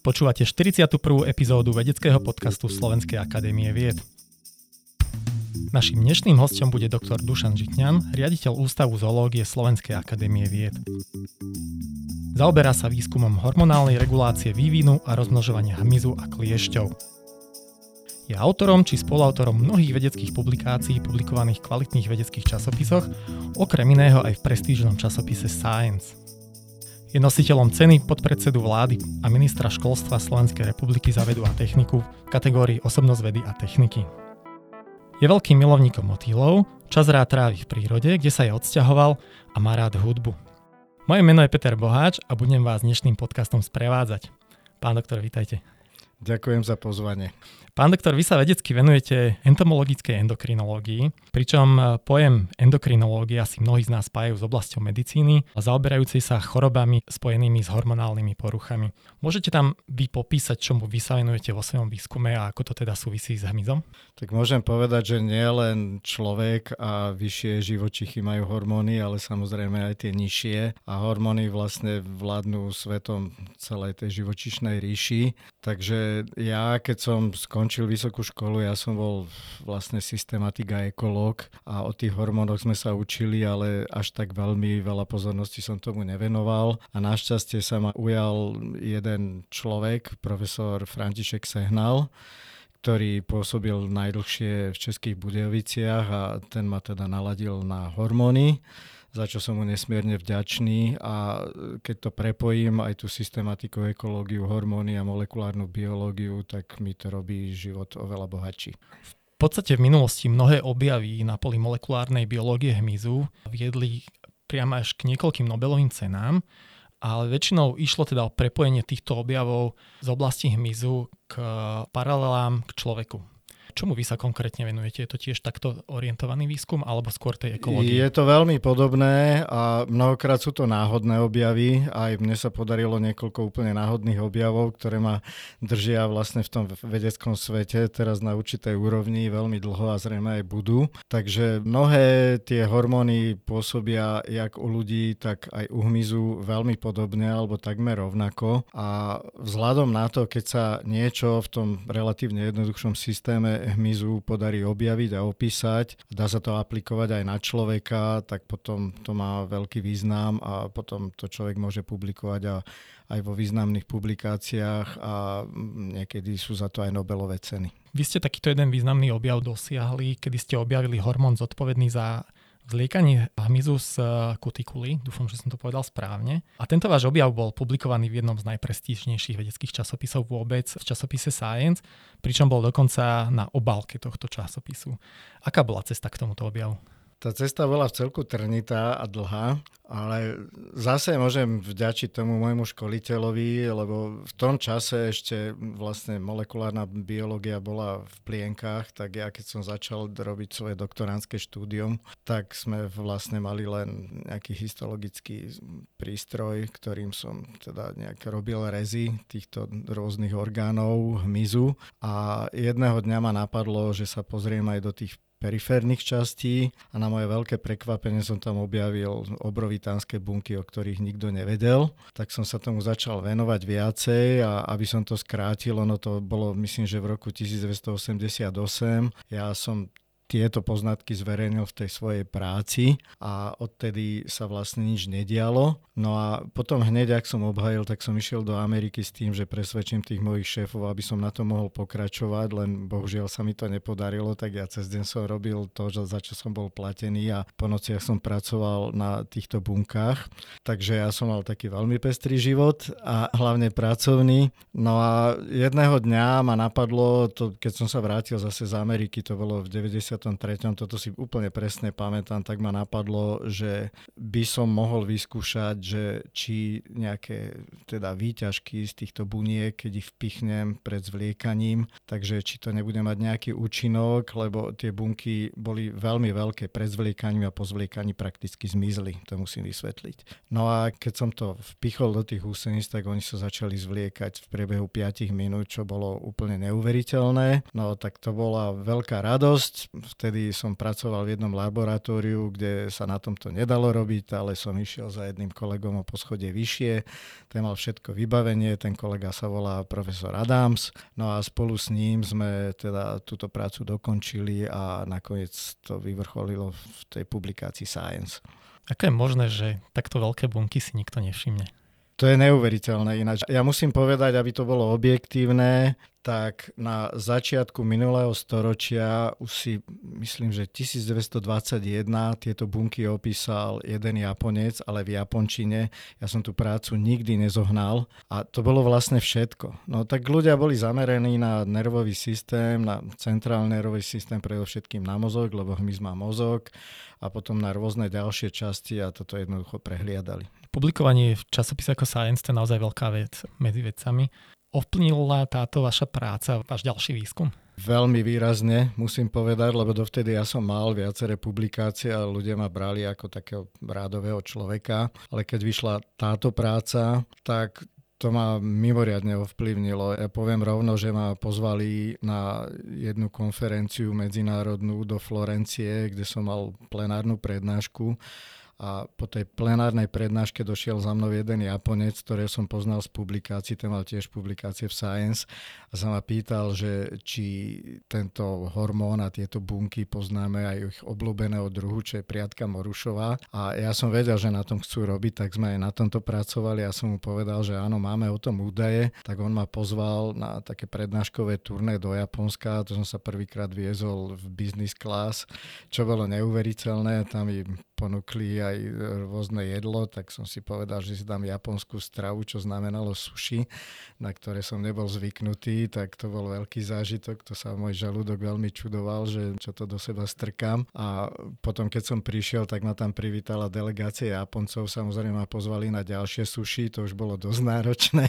Počúvate 41. epizódu vedeckého podcastu Slovenskej akadémie vied. Naším dnešným hostom bude doktor Dušan Žitňan, riaditeľ Ústavu zoológie Slovenskej akadémie vied. Zaoberá sa výskumom hormonálnej regulácie vývinu a rozmnožovania hmyzu a kliešťov. Je autorom či spoluautorom mnohých vedeckých publikácií publikovaných v kvalitných vedeckých časopisoch, okrem iného aj v prestížnom časopise Science. Je nositeľom ceny podpredsedu vlády a ministra školstva Slovenskej republiky za vedu a techniku v kategórii osobnosť vedy a techniky. Je veľkým milovníkom motýlov, čas rád trávi v prírode, kde sa je odsťahoval a má rád hudbu. Moje meno je Peter Boháč a budem vás dnešným podcastom sprevádzať. Pán doktor, vítajte. Ďakujem za pozvanie. Pán doktor, vy sa vedecky venujete entomologickej endokrinológii, pričom e, pojem endokrinológia si mnohí z nás spájajú s oblasťou medicíny a zaoberajúcej sa chorobami spojenými s hormonálnymi poruchami. Môžete tam vy popísať, čomu vy sa venujete vo svojom výskume a ako to teda súvisí s hmyzom? Tak môžem povedať, že nie len človek a vyššie živočichy majú hormóny, ale samozrejme aj tie nižšie a hormóny vlastne vládnu svetom celej tej živočišnej ríši. Takže ja, keď som skončil skončil vysokú školu, ja som bol vlastne systematik a ekológ a o tých hormónoch sme sa učili, ale až tak veľmi veľa pozornosti som tomu nevenoval. A našťastie sa ma ujal jeden človek, profesor František Sehnal, ktorý pôsobil najdlhšie v Českých Budejoviciach a ten ma teda naladil na hormóny za čo som mu nesmierne vďačný a keď to prepojím aj tú systematiku, ekológiu, hormóny a molekulárnu biológiu, tak mi to robí život oveľa bohatší. V podstate v minulosti mnohé objavy na poli molekulárnej biológie hmyzu viedli priamo až k niekoľkým Nobelovým cenám, ale väčšinou išlo teda o prepojenie týchto objavov z oblasti hmyzu k paralelám k človeku. Čomu vy sa konkrétne venujete? Je to tiež takto orientovaný výskum alebo skôr tej ekológie? Je to veľmi podobné a mnohokrát sú to náhodné objavy. Aj mne sa podarilo niekoľko úplne náhodných objavov, ktoré ma držia vlastne v tom vedeckom svete teraz na určitej úrovni veľmi dlho a zrejme aj budú. Takže mnohé tie hormóny pôsobia jak u ľudí, tak aj u hmyzu veľmi podobne alebo takmer rovnako. A vzhľadom na to, keď sa niečo v tom relatívne jednoduchšom systéme hmyzu podarí objaviť a opísať, dá sa to aplikovať aj na človeka, tak potom to má veľký význam a potom to človek môže publikovať a aj vo významných publikáciách a niekedy sú za to aj Nobelové ceny. Vy ste takýto jeden významný objav dosiahli, kedy ste objavili hormón zodpovedný za Zliekanie hmyzu z eh, kutikuly, dúfam, že som to povedal správne. A tento váš objav bol publikovaný v jednom z najprestížnejších vedeckých časopisov vôbec, v časopise Science, pričom bol dokonca na obálke tohto časopisu. Aká bola cesta k tomuto objavu? Tá cesta bola v celku trnitá a dlhá, ale zase môžem vďačiť tomu môjmu školiteľovi, lebo v tom čase ešte vlastne molekulárna biológia bola v plienkách, tak ja keď som začal robiť svoje doktoránske štúdium, tak sme vlastne mali len nejaký histologický prístroj, ktorým som teda nejak robil rezy týchto rôznych orgánov hmyzu. A jedného dňa ma napadlo, že sa pozriem aj do tých periférnych častí a na moje veľké prekvapenie som tam objavil obrovitánske bunky, o ktorých nikto nevedel. Tak som sa tomu začal venovať viacej a aby som to skrátil, ono to bolo myslím, že v roku 1988. Ja som tieto poznatky zverejnil v tej svojej práci a odtedy sa vlastne nič nedialo. No a potom hneď, ak som obhajil, tak som išiel do Ameriky s tým, že presvedčím tých mojich šéfov, aby som na to mohol pokračovať, len bohužiaľ sa mi to nepodarilo, tak ja cez deň som robil to, za čo som bol platený a po nociach som pracoval na týchto bunkách. Takže ja som mal taký veľmi pestrý život a hlavne pracovný. No a jedného dňa ma napadlo, to, keď som sa vrátil zase z Ameriky, to bolo v 90 toto si úplne presne pamätám, tak ma napadlo, že by som mohol vyskúšať, že či nejaké teda výťažky z týchto buniek, keď ich vpichnem pred zvliekaním, takže či to nebude mať nejaký účinok, lebo tie bunky boli veľmi veľké pred zvliekaním a po zvliekaní prakticky zmizli, to musím vysvetliť. No a keď som to vpichol do tých úseníc, tak oni sa začali zvliekať v priebehu 5 minút, čo bolo úplne neuveriteľné. No tak to bola veľká radosť vtedy som pracoval v jednom laboratóriu, kde sa na tomto nedalo robiť, ale som išiel za jedným kolegom o poschodie vyššie. Ten mal všetko vybavenie, ten kolega sa volá profesor Adams. No a spolu s ním sme teda túto prácu dokončili a nakoniec to vyvrcholilo v tej publikácii Science. Ako je možné, že takto veľké bunky si nikto nevšimne? To je neuveriteľné ináč. Ja musím povedať, aby to bolo objektívne, tak na začiatku minulého storočia už si myslím, že 1921 tieto bunky opísal jeden Japonec, ale v Japončine. Ja som tú prácu nikdy nezohnal a to bolo vlastne všetko. No tak ľudia boli zameraní na nervový systém, na centrálny nervový systém, predovšetkým na mozog, lebo hmyz má mozog a potom na rôzne ďalšie časti a toto jednoducho prehliadali. Publikovanie v časopise ako Science to je naozaj veľká vec medzi vedcami. Ovplnila táto vaša práca váš ďalší výskum? Veľmi výrazne, musím povedať, lebo dovtedy ja som mal viaceré publikácie a ľudia ma brali ako takého rádového človeka, ale keď vyšla táto práca, tak to ma mimoriadne ovplyvnilo. Ja poviem rovno, že ma pozvali na jednu konferenciu medzinárodnú do Florencie, kde som mal plenárnu prednášku a po tej plenárnej prednáške došiel za mnou jeden Japonec, ktorý som poznal z publikácií, ten mal tiež publikácie v Science a sa ma pýtal, že či tento hormón a tieto bunky poznáme aj ich obľúbeného druhu, čo je priatka Morušová. A ja som vedel, že na tom chcú robiť, tak sme aj na tomto pracovali. Ja som mu povedal, že áno, máme o tom údaje, tak on ma pozval na také prednáškové turné do Japonska. To som sa prvýkrát viezol v business class, čo bolo neuveriteľné. Tam mi ponúkli aj rôzne jedlo, tak som si povedal, že si dám japonskú stravu, čo znamenalo sushi, na ktoré som nebol zvyknutý, tak to bol veľký zážitok, to sa môj žalúdok veľmi čudoval, že čo to do seba strkám. A potom, keď som prišiel, tak ma tam privítala delegácia Japoncov, samozrejme ma pozvali na ďalšie sushi, to už bolo dosť náročné,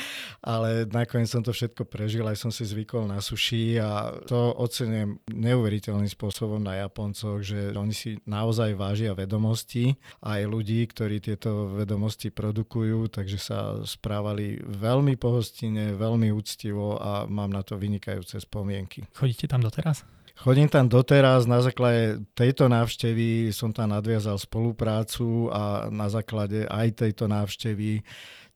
ale nakoniec som to všetko prežil, aj som si zvykol na sushi a to ocenujem neuveriteľným spôsobom na Japoncoch, že oni si naozaj vážia šíria vedomosti, aj ľudí, ktorí tieto vedomosti produkujú, takže sa správali veľmi pohostine, veľmi úctivo a mám na to vynikajúce spomienky. Chodíte tam doteraz? Chodím tam doteraz, na základe tejto návštevy som tam nadviazal spoluprácu a na základe aj tejto návštevy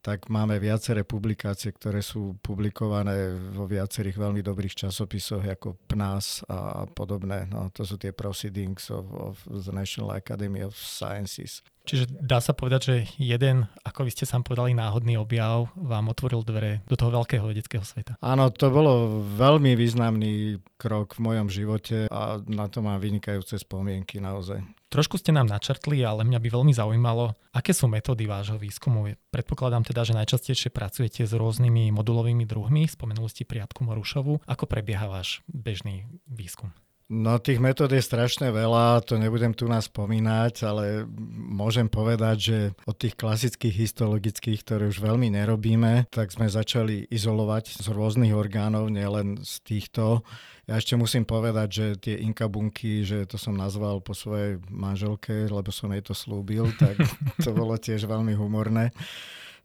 tak máme viaceré publikácie, ktoré sú publikované vo viacerých veľmi dobrých časopisoch ako PNAS a podobné. No, to sú tie Proceedings of, of the National Academy of Sciences. Čiže dá sa povedať, že jeden, ako vy ste sám povedali, náhodný objav vám otvoril dvere do toho veľkého vedeckého sveta. Áno, to bolo veľmi významný krok v mojom živote a na to mám vynikajúce spomienky naozaj. Trošku ste nám načrtli, ale mňa by veľmi zaujímalo, aké sú metódy vášho výskumu. Predpokladám teda, že najčastejšie pracujete s rôznymi modulovými druhmi, spomenuli ste priatku Morušovu. Ako prebieha váš bežný výskum? No tých metód je strašne veľa, to nebudem tu nás spomínať, ale môžem povedať, že od tých klasických histologických, ktoré už veľmi nerobíme, tak sme začali izolovať z rôznych orgánov, nielen z týchto. Ja ešte musím povedať, že tie inkabunky, že to som nazval po svojej manželke, lebo som jej to slúbil, tak to bolo tiež veľmi humorné.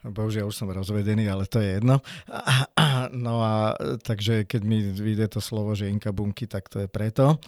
Bohužiaľ už som rozvedený, ale to je jedno. No a takže keď mi vyjde to slovo, že inkabunky, tak to je preto.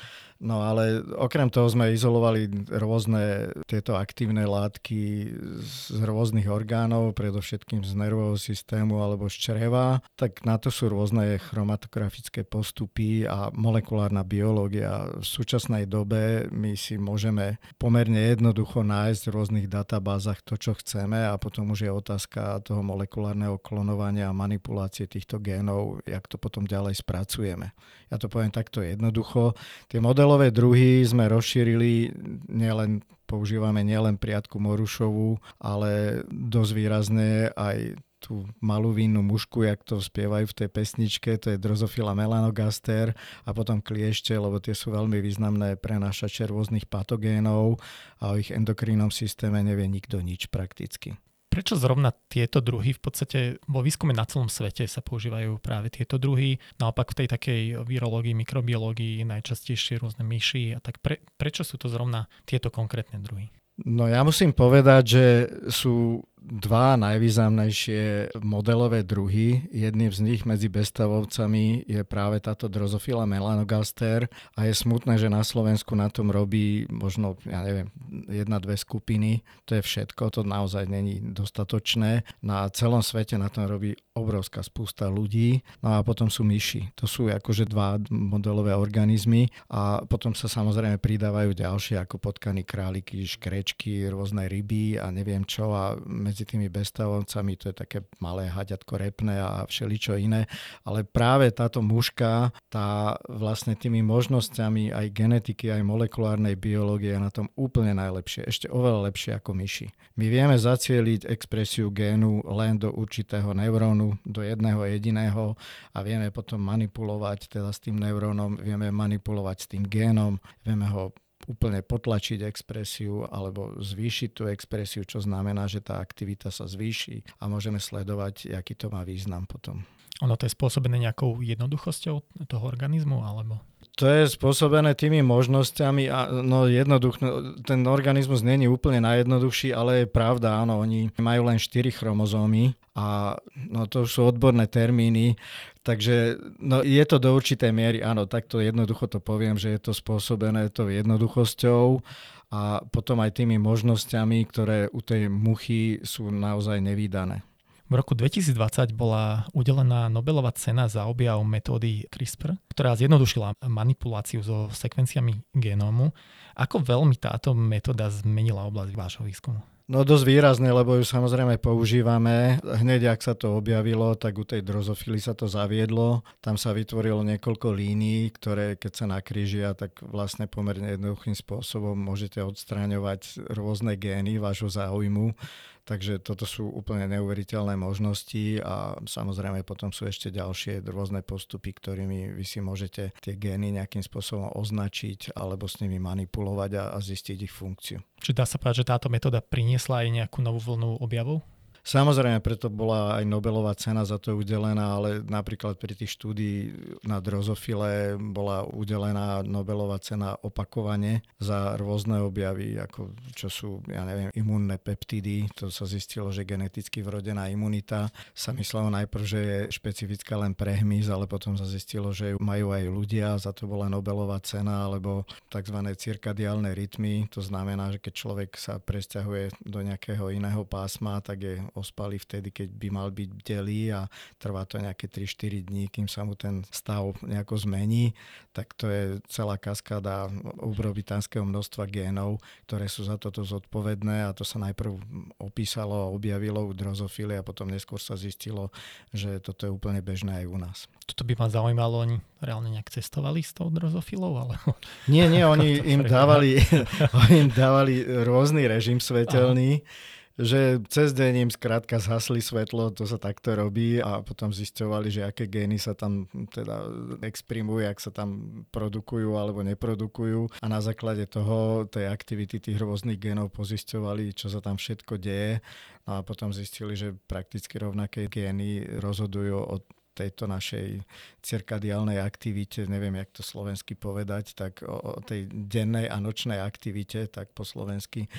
No ale okrem toho sme izolovali rôzne tieto aktívne látky z rôznych orgánov, predovšetkým z nervového systému alebo z čreva. Tak na to sú rôzne chromatografické postupy a molekulárna biológia. V súčasnej dobe my si môžeme pomerne jednoducho nájsť v rôznych databázach to, čo chceme a potom už je otázka toho molekulárneho klonovania a manipulácie týchto génov, jak to potom ďalej spracujeme. Ja to poviem takto jednoducho. Tie modelové druhy sme rozšírili nielen používame nielen priatku Morušovú, ale dosť výrazne aj tú malú vínu mušku, jak to spievajú v tej pesničke, to je drozofila melanogaster a potom kliešte, lebo tie sú veľmi významné prenášače rôznych patogénov a o ich endokrinnom systéme nevie nikto nič prakticky. Prečo zrovna tieto druhy v podstate vo výskume na celom svete sa používajú práve tieto druhy? Naopak v tej takej virológii, mikrobiológii najčastejšie rôzne myši a tak pre, prečo sú to zrovna tieto konkrétne druhy? No ja musím povedať, že sú dva najvýznamnejšie modelové druhy. Jedným z nich medzi bestavovcami je práve táto drozofila melanogaster a je smutné, že na Slovensku na tom robí možno, ja neviem, jedna, dve skupiny. To je všetko, to naozaj není dostatočné. Na celom svete na tom robí obrovská spústa ľudí. No a potom sú myši. To sú akože dva modelové organizmy a potom sa samozrejme pridávajú ďalšie ako potkany králiky, škrečky, rôzne ryby a neviem čo a medzi tými bestavovcami to je také malé haďatko repné a všeličo iné. Ale práve táto muška, tá vlastne tými možnosťami aj genetiky, aj molekulárnej biológie je na tom úplne najlepšie. Ešte oveľa lepšie ako myši. My vieme zacieliť expresiu génu len do určitého neurónu, do jedného jediného a vieme potom manipulovať teda s tým neurónom, vieme manipulovať s tým génom, vieme ho úplne potlačiť expresiu alebo zvýšiť tú expresiu, čo znamená, že tá aktivita sa zvýši a môžeme sledovať, aký to má význam potom. Ono to je spôsobené nejakou jednoduchosťou toho organizmu, alebo? To je spôsobené tými možnosťami a no jednoduch, ten organizmus není úplne najjednoduchší, ale je pravda, áno, oni majú len 4 chromozómy a no to sú odborné termíny, takže no je to do určitej miery, áno, takto jednoducho to poviem, že je to spôsobené to jednoduchosťou a potom aj tými možnosťami, ktoré u tej muchy sú naozaj nevýdané. V roku 2020 bola udelená Nobelová cena za objav metódy CRISPR, ktorá zjednodušila manipuláciu so sekvenciami genómu. Ako veľmi táto metóda zmenila oblasť vášho výskumu? No dosť výrazne, lebo ju samozrejme používame. Hneď, ak sa to objavilo, tak u tej drozofily sa to zaviedlo. Tam sa vytvorilo niekoľko línií, ktoré keď sa nakrížia, tak vlastne pomerne jednoduchým spôsobom môžete odstraňovať rôzne gény vášho záujmu Takže toto sú úplne neuveriteľné možnosti a samozrejme potom sú ešte ďalšie rôzne postupy, ktorými vy si môžete tie gény nejakým spôsobom označiť alebo s nimi manipulovať a, a zistiť ich funkciu. Či dá sa povedať, že táto metóda priniesla aj nejakú novú vlnu objavov? Samozrejme, preto bola aj Nobelová cena za to udelená, ale napríklad pri tých štúdii na drozofile bola udelená Nobelová cena opakovane za rôzne objavy, ako čo sú, ja neviem, imunné peptidy. To sa zistilo, že geneticky vrodená imunita sa myslelo najprv, že je špecifická len pre hmyz, ale potom sa zistilo, že ju majú aj ľudia, za to bola Nobelová cena, alebo tzv. cirkadiálne rytmy. To znamená, že keď človek sa presťahuje do nejakého iného pásma, tak je ospali vtedy, keď by mal byť bdelý a trvá to nejaké 3-4 dní, kým sa mu ten stav nejako zmení, tak to je celá kaskáda obrobitánskeho množstva génov, ktoré sú za toto zodpovedné a to sa najprv opísalo a objavilo u drozofily a potom neskôr sa zistilo, že toto je úplne bežné aj u nás. Toto by ma zaujímalo, oni reálne nejak cestovali s tou drozofilou? Alebo... Nie, nie, oni im dávali, oni im dávali rôzny režim svetelný. Aha že cez deň im skrátka zhasli svetlo, to sa takto robí a potom zisťovali, že aké gény sa tam teda exprimujú, ak sa tam produkujú alebo neprodukujú. A na základe toho tej aktivity tých rôznych génov pozisťovali, čo sa tam všetko deje. No a potom zistili, že prakticky rovnaké gény rozhodujú o tejto našej cirkadiálnej aktivite, neviem, jak to slovensky povedať, tak o, o tej dennej a nočnej aktivite, tak po slovensky,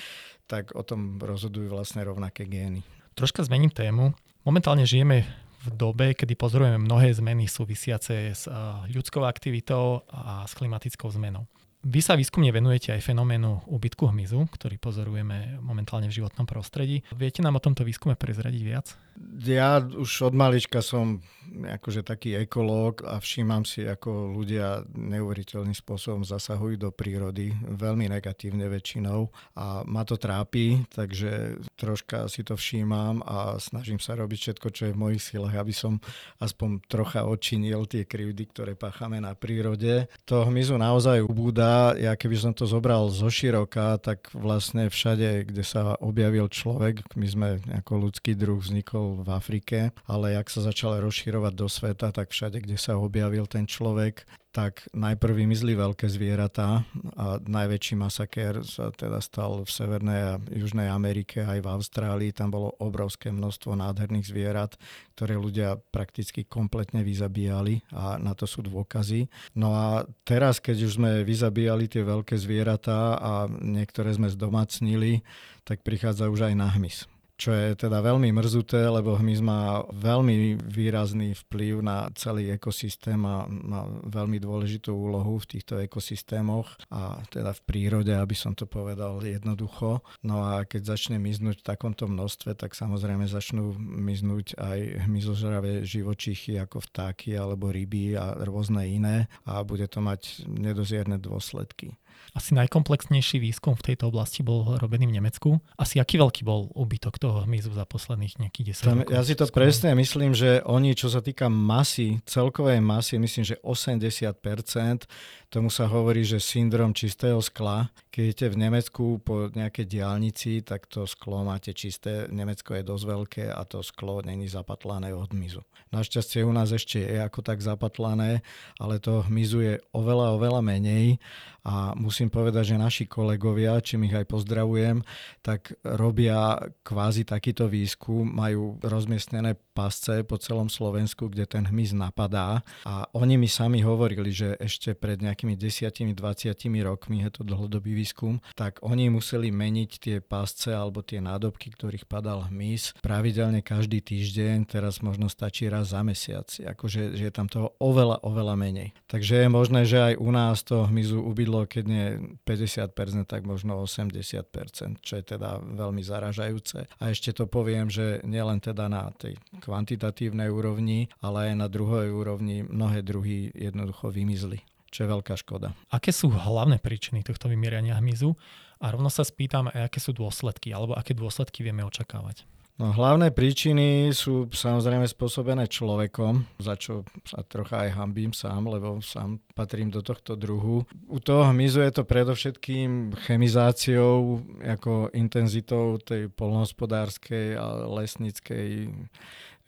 tak o tom rozhodujú vlastne rovnaké gény. Troška zmením tému. Momentálne žijeme v dobe, kedy pozorujeme mnohé zmeny súvisiace s ľudskou aktivitou a s klimatickou zmenou. Vy sa výskumne venujete aj fenoménu úbytku hmyzu, ktorý pozorujeme momentálne v životnom prostredí. Viete nám o tomto výskume prezradiť viac? Ja už od malička som akože taký ekológ a všímam si, ako ľudia neuveriteľným spôsobom zasahujú do prírody, veľmi negatívne väčšinou a ma to trápi, takže troška si to všímam a snažím sa robiť všetko, čo je v mojich silách, aby som aspoň trocha odčinil tie krivdy, ktoré páchame na prírode. To hmyzu naozaj ubúda, ja keby som to zobral zo široka, tak vlastne všade, kde sa objavil človek, my sme ako ľudský druh vznikol v Afrike, ale jak sa začal rozširovať do sveta, tak všade, kde sa objavil ten človek, tak najprv vymizli veľké zvieratá a najväčší masakér sa teda stal v Severnej a Južnej Amerike, aj v Austrálii. Tam bolo obrovské množstvo nádherných zvierat, ktoré ľudia prakticky kompletne vyzabíjali a na to sú dôkazy. No a teraz, keď už sme vyzabíjali tie veľké zvieratá a niektoré sme zdomacnili, tak prichádza už aj na hmyz. Čo je teda veľmi mrzuté, lebo hmyz má veľmi výrazný vplyv na celý ekosystém a má veľmi dôležitú úlohu v týchto ekosystémoch a teda v prírode, aby som to povedal jednoducho. No a keď začne miznúť v takomto množstve, tak samozrejme začnú miznúť aj hmyzožravé živočichy ako vtáky alebo ryby a rôzne iné a bude to mať nedozierne dôsledky. Asi najkomplexnejší výskum v tejto oblasti bol robený v Nemecku. Asi aký veľký bol úbytok toho hmyzu za posledných nejakých 10 Tam, rokov? Ja si to presne myslím, že oni, čo sa týka masy, celkovej masy, myslím, že 80%, tomu sa hovorí, že syndrom čistého skla. Keď idete v Nemecku po nejakej diálnici, tak to sklo máte čisté. Nemecko je dosť veľké a to sklo není zapatlané od hmyzu. Našťastie u nás ešte je ako tak zapatlané, ale to hmyzu je oveľa, oveľa menej a musím povedať, že naši kolegovia, čím ich aj pozdravujem, tak robia kvázi takýto výskum, majú rozmiestnené pasce po celom Slovensku, kde ten hmyz napadá a oni mi sami hovorili, že ešte pred nejakými 10-20 rokmi, je to dlhodobý výskum, tak oni museli meniť tie pasce alebo tie nádobky, ktorých padal hmyz pravidelne každý týždeň, teraz možno stačí raz za mesiac, akože že je tam toho oveľa, oveľa menej. Takže je možné, že aj u nás to hmyzu ubydlo keď nie 50%, tak možno 80%, čo je teda veľmi zaražajúce. A ešte to poviem, že nielen teda na tej kvantitatívnej úrovni, ale aj na druhej úrovni mnohé druhy jednoducho vymizli čo je veľká škoda. Aké sú hlavné príčiny tohto vymierania hmyzu? A rovno sa spýtam, aké sú dôsledky, alebo aké dôsledky vieme očakávať. No, hlavné príčiny sú samozrejme spôsobené človekom, za čo sa trocha aj hambím sám, lebo sám patrím do tohto druhu. U toho hmyzu je to predovšetkým chemizáciou, ako intenzitou tej polnohospodárskej a lesnickej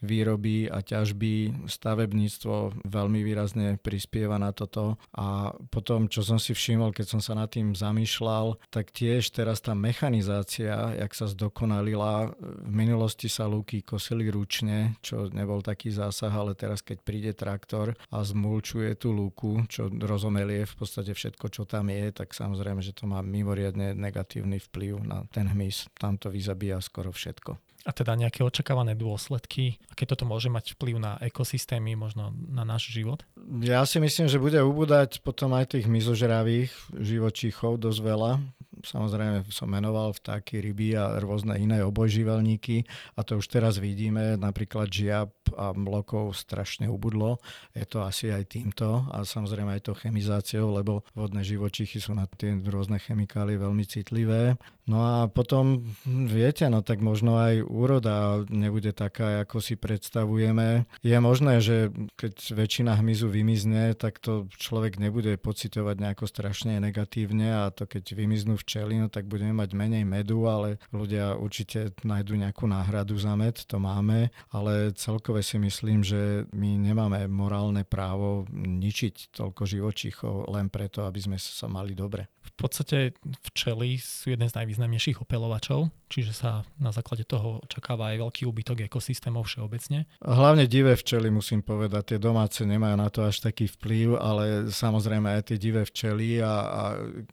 výroby a ťažby, stavebníctvo veľmi výrazne prispieva na toto. A potom, čo som si všimol, keď som sa nad tým zamýšľal, tak tiež teraz tá mechanizácia, jak sa zdokonalila, v minulosti sa lúky kosili ručne, čo nebol taký zásah, ale teraz keď príde traktor a zmulčuje tú lúku, čo rozomelie v podstate všetko, čo tam je, tak samozrejme, že to má mimoriadne negatívny vplyv na ten hmyz. Tam to vyzabíja skoro všetko a teda nejaké očakávané dôsledky, aké toto môže mať vplyv na ekosystémy, možno na náš život? Ja si myslím, že bude ubúdať potom aj tých mizožravých živočíchov dosť veľa. Samozrejme som menoval vtáky, ryby a rôzne iné obojživelníky a to už teraz vidíme, napríklad žiab a mlokov strašne ubudlo. Je to asi aj týmto a samozrejme aj to chemizáciou, lebo vodné živočichy sú na tie rôzne chemikálie veľmi citlivé. No a potom, viete, no tak možno aj úroda nebude taká, ako si predstavujeme. Je možné, že keď väčšina hmyzu vymizne, tak to človek nebude pocitovať nejako strašne negatívne a to keď vymiznú včely, no tak budeme mať menej medu, ale ľudia určite nájdu nejakú náhradu za med, to máme, ale celkové si myslím, že my nemáme morálne právo ničiť toľko živočíchov len preto, aby sme sa mali dobre. V podstate včely sú jeden z najvýznamnejších opelovačov, čiže sa na základe toho očakáva aj veľký úbytok ekosystémov všeobecne. Hlavne divé včely musím povedať, tie domáce nemajú na to až taký vplyv, ale samozrejme aj tie divé včely a, a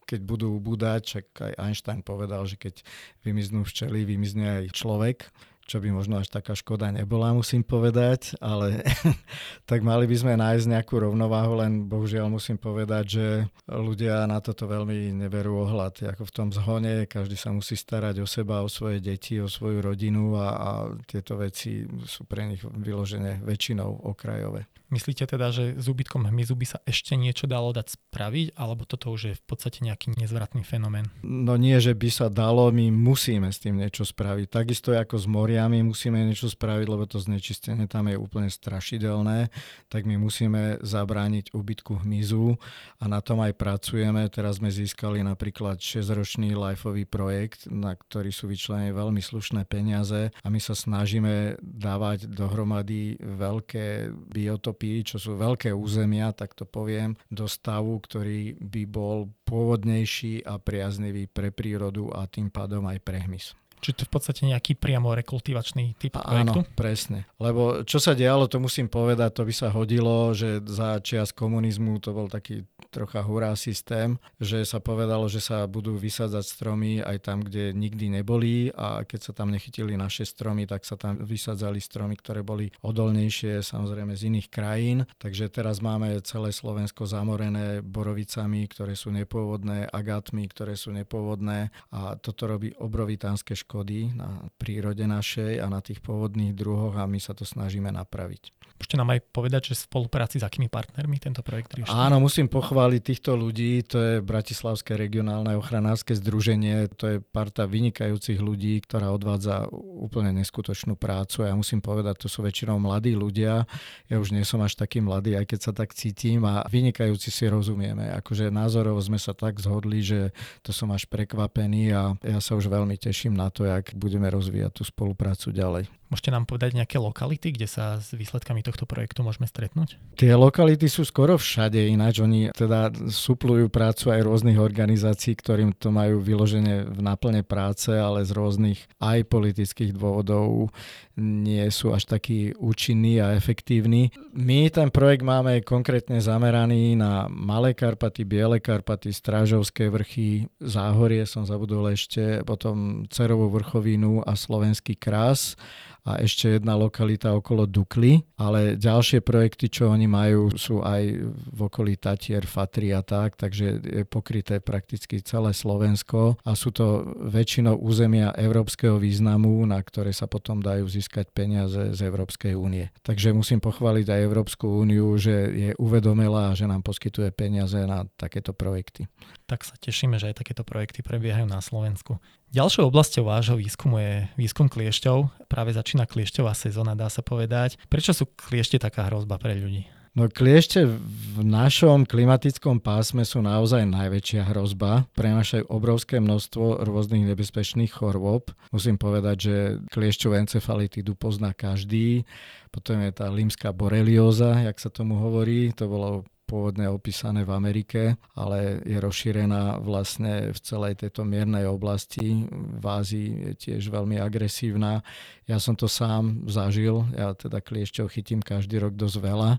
keď budú ubúdať, čak aj Einstein povedal, že keď vymiznú včely, vymizne aj človek čo by možno až taká škoda nebola, musím povedať, ale tak mali by sme nájsť nejakú rovnováhu, len bohužiaľ musím povedať, že ľudia na toto veľmi neberú ohľad. Ako v tom zhone, každý sa musí starať o seba, o svoje deti, o svoju rodinu a, a tieto veci sú pre nich vyložené väčšinou okrajové. Myslíte teda, že s úbytkom hmyzu by sa ešte niečo dalo dať spraviť, alebo toto už je v podstate nejaký nezvratný fenomén? No nie, že by sa dalo, my musíme s tým niečo spraviť. Takisto ako s moriami musíme niečo spraviť, lebo to znečistenie tam je úplne strašidelné, tak my musíme zabrániť úbytku hmyzu a na tom aj pracujeme. Teraz sme získali napríklad 6-ročný lifeový projekt, na ktorý sú vyčlenené veľmi slušné peniaze a my sa snažíme dávať dohromady veľké biotopy čo sú veľké územia, tak to poviem, do stavu, ktorý by bol pôvodnejší a priaznivý pre prírodu a tým pádom aj pre hmyz. Čiže to je v podstate nejaký priamo rekultivačný typ projektu? Áno, presne. Lebo čo sa dialo, to musím povedať, to by sa hodilo, že za čias komunizmu to bol taký trocha hurá systém, že sa povedalo, že sa budú vysádzať stromy aj tam, kde nikdy neboli a keď sa tam nechytili naše stromy, tak sa tam vysádzali stromy, ktoré boli odolnejšie samozrejme z iných krajín. Takže teraz máme celé Slovensko zamorené borovicami, ktoré sú nepôvodné, agátmi, ktoré sú nepôvodné a toto robí obrovitánske škody škody na prírode našej a na tých pôvodných druhoch a my sa to snažíme napraviť. Môžete nám aj povedať, že v spolupráci s akými partnermi tento projekt rieši? Áno, musím pochváliť týchto ľudí. To je Bratislavské regionálne ochranárske združenie. To je parta vynikajúcich ľudí, ktorá odvádza úplne neskutočnú prácu. Ja musím povedať, to sú väčšinou mladí ľudia. Ja už nie som až taký mladý, aj keď sa tak cítim a vynikajúci si rozumieme. Akože názorovo sme sa tak zhodli, že to som až prekvapený a ja sa už veľmi teším na to, jak budeme rozvíjať tú spoluprácu ďalej. Môžete nám povedať nejaké lokality, kde sa s výsledkami tohto projektu môžeme stretnúť? Tie lokality sú skoro všade, ináč oni teda suplujú prácu aj rôznych organizácií, ktorým to majú vyložené v náplne práce, ale z rôznych aj politických dôvodov nie sú až takí účinní a efektívni. My ten projekt máme konkrétne zameraný na Malé Karpaty, Biele Karpaty, Strážovské vrchy, Záhorie som zabudol ešte, potom Cerovú vrchovinu a Slovenský krás a ešte jedna lokalita okolo Dukly, ale ďalšie projekty, čo oni majú, sú aj v okolí Tatier, Fatri a tak, takže je pokryté prakticky celé Slovensko a sú to väčšinou územia európskeho významu, na ktoré sa potom dajú získať peniaze z Európskej únie. Takže musím pochváliť aj Európsku úniu, že je uvedomila a že nám poskytuje peniaze na takéto projekty. Tak sa tešíme, že aj takéto projekty prebiehajú na Slovensku. Ďalšou oblasťou vášho výskumu je výskum kliešťov. Práve začína kliešťová sezóna, dá sa povedať. Prečo sú kliešte taká hrozba pre ľudí? No kliešte v našom klimatickom pásme sú naozaj najväčšia hrozba. Prenašajú obrovské množstvo rôznych nebezpečných chorôb. Musím povedať, že kliešťovú encefalitidu pozná každý. Potom je tá limská borelióza, jak sa tomu hovorí. To bolo pôvodne opísané v Amerike, ale je rozšírená vlastne v celej tejto miernej oblasti. V Ázii je tiež veľmi agresívna. Ja som to sám zažil, ja teda kliešťov chytím každý rok dosť veľa.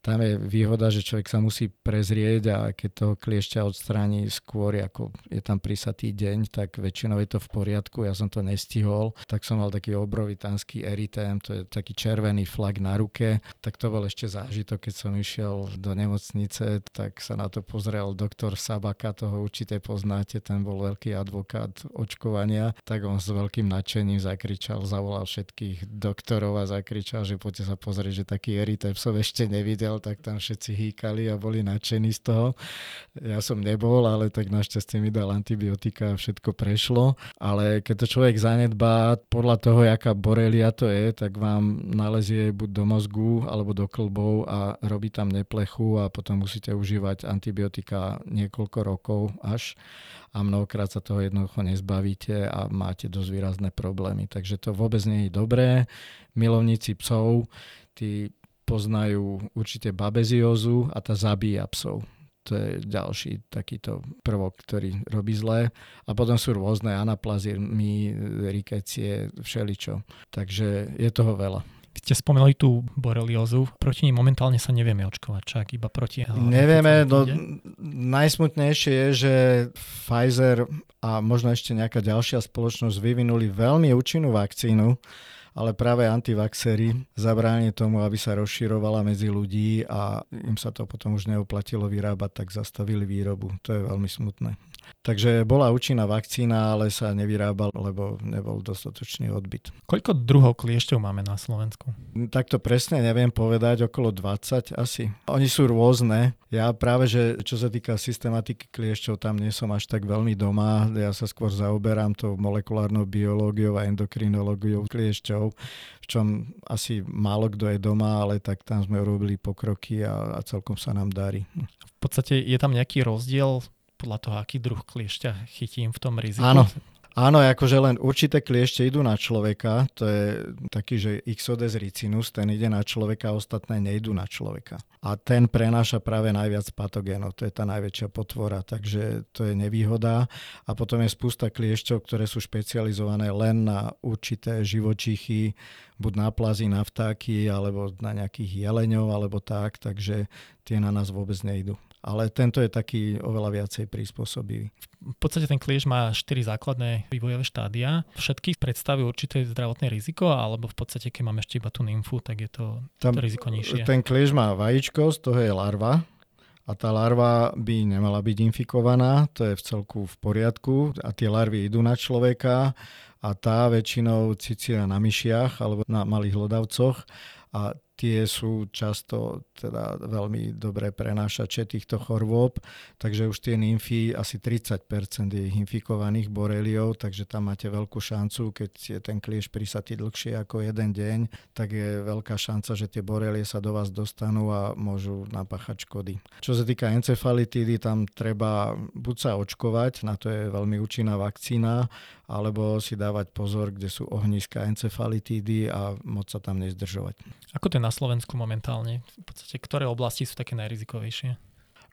Tam je výhoda, že človek sa musí prezrieť a keď toho kliešťa odstráni skôr, ako je tam prísatý deň, tak väčšinou je to v poriadku. Ja som to nestihol, tak som mal taký obrovitánsky eritém, to je taký červený flag na ruke. Tak to bol ešte zážitok, keď som išiel do nemocnice, tak sa na to pozrel doktor Sabaka, toho určite poznáte, ten bol veľký advokát očkovania, tak on s veľkým nadšením zakričal, zavolal všetkých doktorov a zakričal, že poďte sa pozrieť, že taký eritep som ešte nevidel, tak tam všetci hýkali a boli nadšení z toho. Ja som nebol, ale tak našťastie mi dal antibiotika a všetko prešlo. Ale keď to človek zanedbá podľa toho, jaká borelia to je, tak vám nalezie buď do mozgu alebo do klbov a robí tam neplechu a potom musíte užívať antibiotika niekoľko rokov až a mnohokrát sa toho jednoducho nezbavíte a máte dosť výrazné problémy. Takže to vôbec nie je dobré. Milovníci psov, tí poznajú určite babeziózu a tá zabíja psov. To je ďalší takýto prvok, ktorý robí zlé. A potom sú rôzne anaplazmy, rikecie, všeličo. Takže je toho veľa ste spomenuli tú boreliózu, proti nej momentálne sa nevieme očkovať, čak iba proti... Nevieme, no, najsmutnejšie je, že Pfizer a možno ešte nejaká ďalšia spoločnosť vyvinuli veľmi účinnú vakcínu, ale práve antivaxery zabránie tomu, aby sa rozširovala medzi ľudí a im sa to potom už neoplatilo vyrábať, tak zastavili výrobu. To je veľmi smutné. Takže bola účinná vakcína, ale sa nevyrábal, lebo nebol dostatočný odbyt. Koľko druhov kliešťov máme na Slovensku? Tak to presne neviem povedať, okolo 20 asi. Oni sú rôzne. Ja práve, že čo sa týka systematiky kliešťov, tam nie som až tak veľmi doma. Ja sa skôr zaoberám tou molekulárnou biológiou a endokrinológiou kliešťov, v čom asi málo kto je doma, ale tak tam sme urobili pokroky a, a celkom sa nám darí. V podstate je tam nejaký rozdiel podľa toho, aký druh kliešťa chytím v tom riziku? Áno, Áno, akože len určité kliešte idú na človeka, to je taký, že Ixodes ricinus, ten ide na človeka, ostatné nejdú na človeka. A ten prenáša práve najviac patogénov, to je tá najväčšia potvora, takže to je nevýhoda. A potom je spústa kliešťov, ktoré sú špecializované len na určité živočichy, buď na plazy, na vtáky, alebo na nejakých jeleňov, alebo tak, takže tie na nás vôbec nejdú ale tento je taký oveľa viacej prispôsobivý. V podstate ten klieš má 4 základné vývojové štádia. Všetky predstavujú určité zdravotné riziko, alebo v podstate, keď máme ešte iba tú nymfu, tak je to, Tam, to riziko nižšie. Ten klieš má vajíčko, z toho je larva, a tá larva by nemala byť infikovaná, to je v celku v poriadku a tie larvy idú na človeka a tá väčšinou cicia na myšiach alebo na malých hlodavcoch a tie sú často teda veľmi dobré prenášače týchto chorôb, takže už tie nymfy, asi 30% je ich infikovaných boreliou, takže tam máte veľkú šancu, keď je ten klieš prisatý dlhšie ako jeden deň, tak je veľká šanca, že tie borelie sa do vás dostanú a môžu napáchať škody. Čo sa týka encefalitídy, tam treba buď sa očkovať, na to je veľmi účinná vakcína, alebo si dávať pozor, kde sú ohniska encefalitídy a moc sa tam nezdržovať. Ako je na Slovensku momentálne? V podstate, ktoré oblasti sú také najrizikovejšie?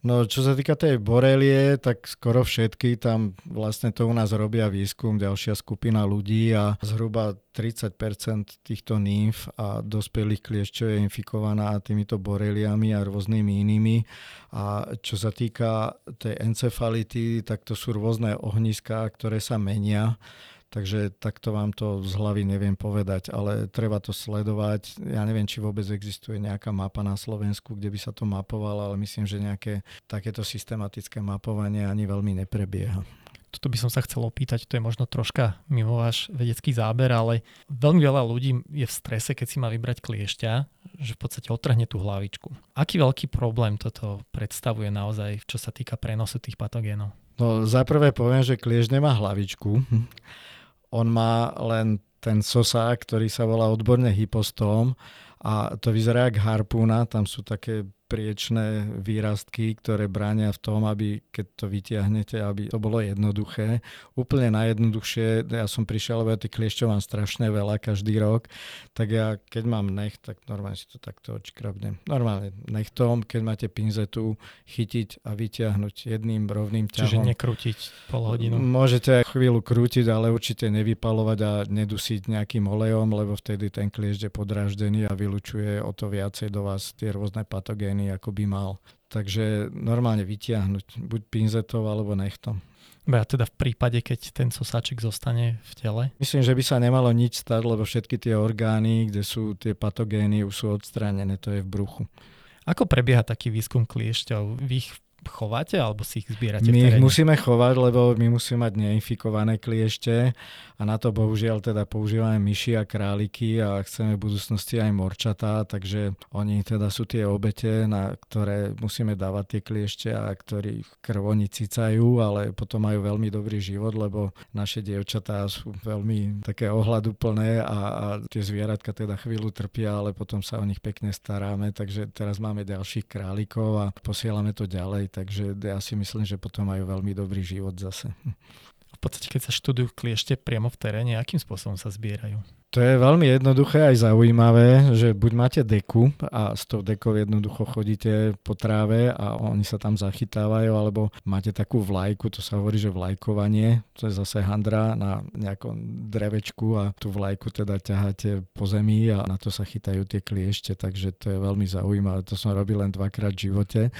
No, čo sa týka tej borelie, tak skoro všetky, tam vlastne to u nás robia výskum, ďalšia skupina ľudí a zhruba 30% týchto nymf a dospelých kliešťov je infikovaná týmito boreliami a rôznymi inými. A čo sa týka tej encefality, tak to sú rôzne ohniská, ktoré sa menia Takže takto vám to z hlavy neviem povedať, ale treba to sledovať. Ja neviem, či vôbec existuje nejaká mapa na Slovensku, kde by sa to mapovalo, ale myslím, že nejaké takéto systematické mapovanie ani veľmi neprebieha. Toto by som sa chcel opýtať, to je možno troška mimo váš vedecký záber, ale veľmi veľa ľudí je v strese, keď si má vybrať kliešťa, že v podstate otrhne tú hlavičku. Aký veľký problém toto predstavuje naozaj, čo sa týka prenosu tých patogénov? No, za prvé poviem, že kliešť nemá hlavičku on má len ten sosák, ktorý sa volá odborne hypostóm a to vyzerá jak harpúna, tam sú také priečné výrastky, ktoré bránia v tom, aby keď to vytiahnete, aby to bolo jednoduché. Úplne najjednoduchšie, ja som prišiel, lebo ja tých kliešťov mám strašne veľa každý rok, tak ja keď mám nech, tak normálne si to takto odškrabnem. Normálne nechtom, keď máte pinzetu, chytiť a vytiahnuť jedným rovným ťahom. Čiže nekrútiť pol hodinu. Môžete chvíľu krútiť, ale určite nevypalovať a nedusiť nejakým olejom, lebo vtedy ten kliešť je podráždený a vylučuje o to viacej do vás tie rôzne patogény zranený, ako by mal. Takže normálne vytiahnuť buď pinzetou alebo nechtom. A teda v prípade, keď ten sosáčik zostane v tele? Myslím, že by sa nemalo nič stať, lebo všetky tie orgány, kde sú tie patogény, už sú odstránené, to je v bruchu. Ako prebieha taký výskum kliešťov? Vy ich chováte alebo si ich zbierate My ich musíme chovať, lebo my musíme mať neinfikované kliešte a na to bohužiaľ teda používame myši a králiky a chceme v budúcnosti aj morčatá, takže oni teda sú tie obete, na ktoré musíme dávať tie kliešte a ktorých krv oni cicajú, ale potom majú veľmi dobrý život, lebo naše dievčatá sú veľmi také ohľaduplné a, a tie zvieratka teda chvíľu trpia, ale potom sa o nich pekne staráme, takže teraz máme ďalších králikov a posielame to ďalej takže ja si myslím, že potom majú veľmi dobrý život zase. V podstate, keď sa študujú kliešte priamo v teréne, akým spôsobom sa zbierajú? To je veľmi jednoduché aj zaujímavé, že buď máte deku a s tou dekou jednoducho chodíte po tráve a oni sa tam zachytávajú, alebo máte takú vlajku, to sa hovorí, že vlajkovanie, to je zase handra na nejakom drevečku a tú vlajku teda ťaháte po zemi a na to sa chytajú tie kliešte, takže to je veľmi zaujímavé. To som robil len dvakrát v živote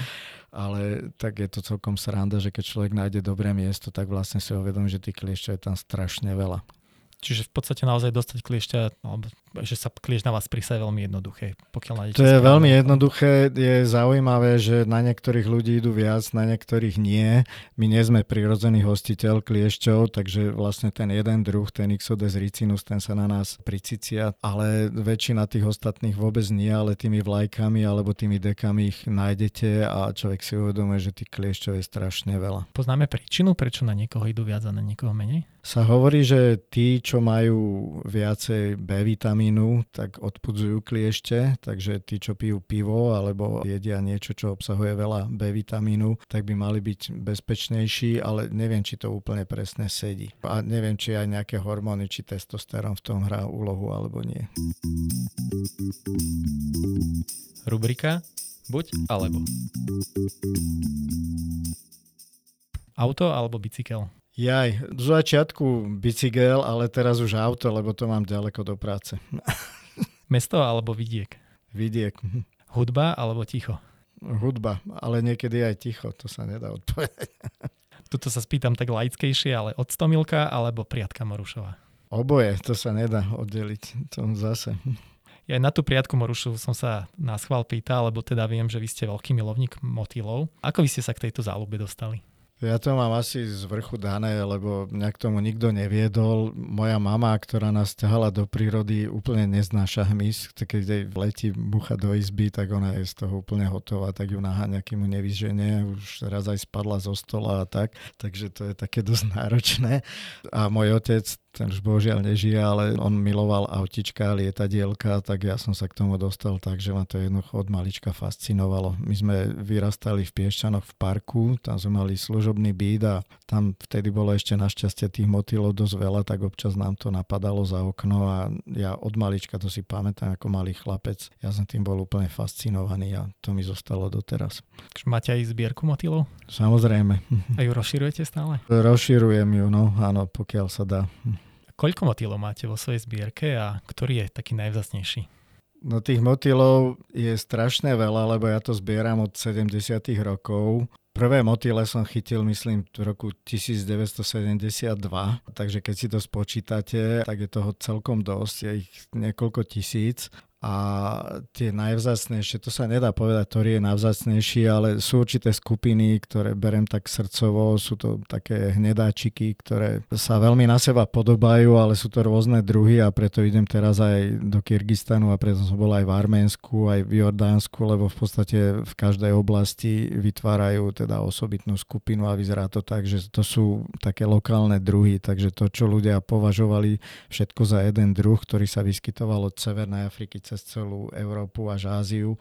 ale tak je to celkom sranda, že keď človek nájde dobré miesto, tak vlastne si uvedomí, že tých kliešťov je tam strašne veľa. Čiže v podstate naozaj dostať kliešťa, alebo že sa kliešť na vás prísa je veľmi jednoduché. Pokiaľ nájdete to je správne. veľmi jednoduché, je zaujímavé, že na niektorých ľudí idú viac, na niektorých nie. My nie sme prirodzený hostiteľ kliešťov, takže vlastne ten jeden druh, ten Ixodes ricinus, ten sa na nás pricicia, ale väčšina tých ostatných vôbec nie, ale tými vlajkami alebo tými dekami ich nájdete a človek si uvedomuje, že tých kliešťov je strašne veľa. Poznáme príčinu, prečo na niekoho idú viac a na niekoho menej? sa hovorí, že tí, čo majú viacej B vitamínu, tak odpudzujú kliešte, takže tí, čo pijú pivo alebo jedia niečo, čo obsahuje veľa B vitamínu, tak by mali byť bezpečnejší, ale neviem, či to úplne presne sedí. A neviem, či aj nejaké hormóny, či testosterón v tom hrá úlohu alebo nie. Rubrika Buď alebo. Auto alebo bicykel? Jaj, z začiatku bicykel, ale teraz už auto, lebo to mám ďaleko do práce. Mesto alebo vidiek? Vidiek. Hudba alebo ticho? Hudba, ale niekedy aj ticho, to sa nedá odpovedať. Tuto sa spýtam tak laickejšie, ale od Stomilka alebo Priatka Morušova? Oboje, to sa nedá oddeliť, to zase. Ja na tú priatku Morušu som sa na schvál pýtal, lebo teda viem, že vy ste veľký milovník motýlov. Ako vy ste sa k tejto záľube dostali? Ja to mám asi z vrchu dané, lebo mňa k tomu nikto neviedol. Moja mama, ktorá nás ťahala do prírody, úplne neznáša hmyz. Keď jej letí mucha do izby, tak ona je z toho úplne hotová, tak ju naháňa, kým mu nevyženie. Už raz aj spadla zo stola a tak. Takže to je také dosť náročné. A môj otec, ten už bohužiaľ nežije, ale on miloval autička, lietadielka, tak ja som sa k tomu dostal tak, že ma to jednoducho od malička fascinovalo. My sme vyrastali v Piešťanoch v parku, tam sme mali služobný byt a tam vtedy bolo ešte našťastie tých motýlov dosť veľa, tak občas nám to napadalo za okno a ja od malička to si pamätám ako malý chlapec. Ja som tým bol úplne fascinovaný a to mi zostalo doteraz. Máte aj zbierku motýlov? Samozrejme. A ju rozširujete stále? Rozširujem ju, no áno, pokiaľ sa dá. Koľko motýlov máte vo svojej zbierke a ktorý je taký najvzácnejší? No tých motýlov je strašne veľa, lebo ja to zbieram od 70 rokov. Prvé motýle som chytil, myslím, v roku 1972, takže keď si to spočítate, tak je toho celkom dosť, je ich niekoľko tisíc a tie najvzácnejšie, to sa nedá povedať, ktorý je najvzácnejší, ale sú určité skupiny, ktoré berem tak srdcovo, sú to také hnedáčiky, ktoré sa veľmi na seba podobajú, ale sú to rôzne druhy a preto idem teraz aj do Kyrgyzstanu a preto som bol aj v Arménsku, aj v Jordánsku, lebo v podstate v každej oblasti vytvárajú teda osobitnú skupinu a vyzerá to tak, že to sú také lokálne druhy, takže to, čo ľudia považovali všetko za jeden druh, ktorý sa vyskytoval od Severnej Afriky cez celú Európu až Áziu,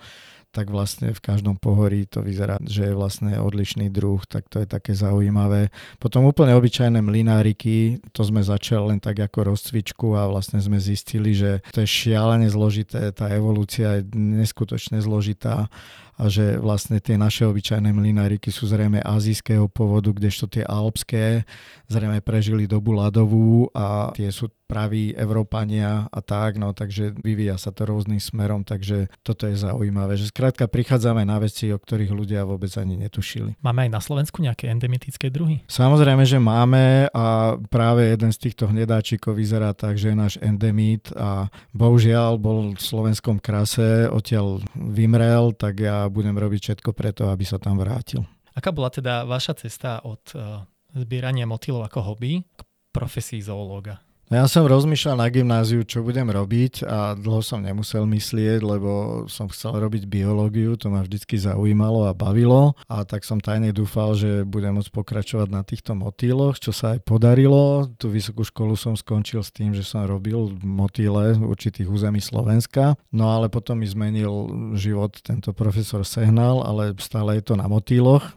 tak vlastne v každom pohorí to vyzerá, že je vlastne odlišný druh, tak to je také zaujímavé. Potom úplne obyčajné mlináriky, to sme začali len tak ako rozcvičku a vlastne sme zistili, že to je šialene zložité, tá evolúcia je neskutočne zložitá a že vlastne tie naše obyčajné mlináriky sú zrejme azijského pôvodu, kdežto tie alpské zrejme prežili dobu ľadovú a tie sú praví Európania a tak, no takže vyvíja sa to rôznym smerom, takže toto je zaujímavé, že skrátka prichádzame na veci, o ktorých ľudia vôbec ani netušili. Máme aj na Slovensku nejaké endemitické druhy? Samozrejme, že máme a práve jeden z týchto hnedáčikov vyzerá tak, že je náš endemit a bohužiaľ bol v slovenskom krase, odtiaľ vymrel, tak ja budem robiť všetko preto, aby sa tam vrátil. Aká bola teda vaša cesta od uh, zbierania motýlov ako hobby k profesii zoológa? No ja som rozmýšľal na gymnáziu, čo budem robiť a dlho som nemusel myslieť, lebo som chcel robiť biológiu, to ma vždycky zaujímalo a bavilo. A tak som tajne dúfal, že budem môcť pokračovať na týchto motýloch, čo sa aj podarilo. Tú vysokú školu som skončil s tým, že som robil motýle v určitých území Slovenska, no ale potom mi zmenil život tento profesor Sehnal, ale stále je to na motýloch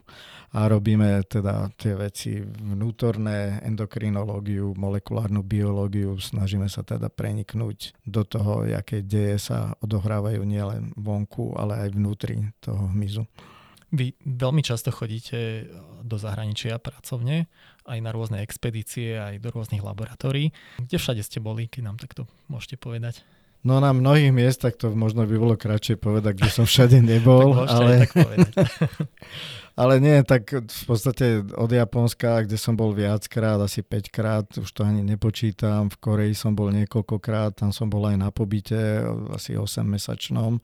a robíme teda tie veci vnútorné, endokrinológiu, molekulárnu biológiu, snažíme sa teda preniknúť do toho, aké deje sa odohrávajú nielen vonku, ale aj vnútri toho hmyzu. Vy veľmi často chodíte do zahraničia pracovne, aj na rôzne expedície, aj do rôznych laboratórií. Kde všade ste boli, keď nám takto môžete povedať? No na mnohých miestach to možno by bolo kratšie povedať, kde som všade nebol. tak ale... tak. Ale nie, tak v podstate od Japonska, kde som bol viackrát, asi 5 krát, už to ani nepočítam. V Koreji som bol niekoľkokrát, tam som bol aj na pobyte, asi 8-mesačnom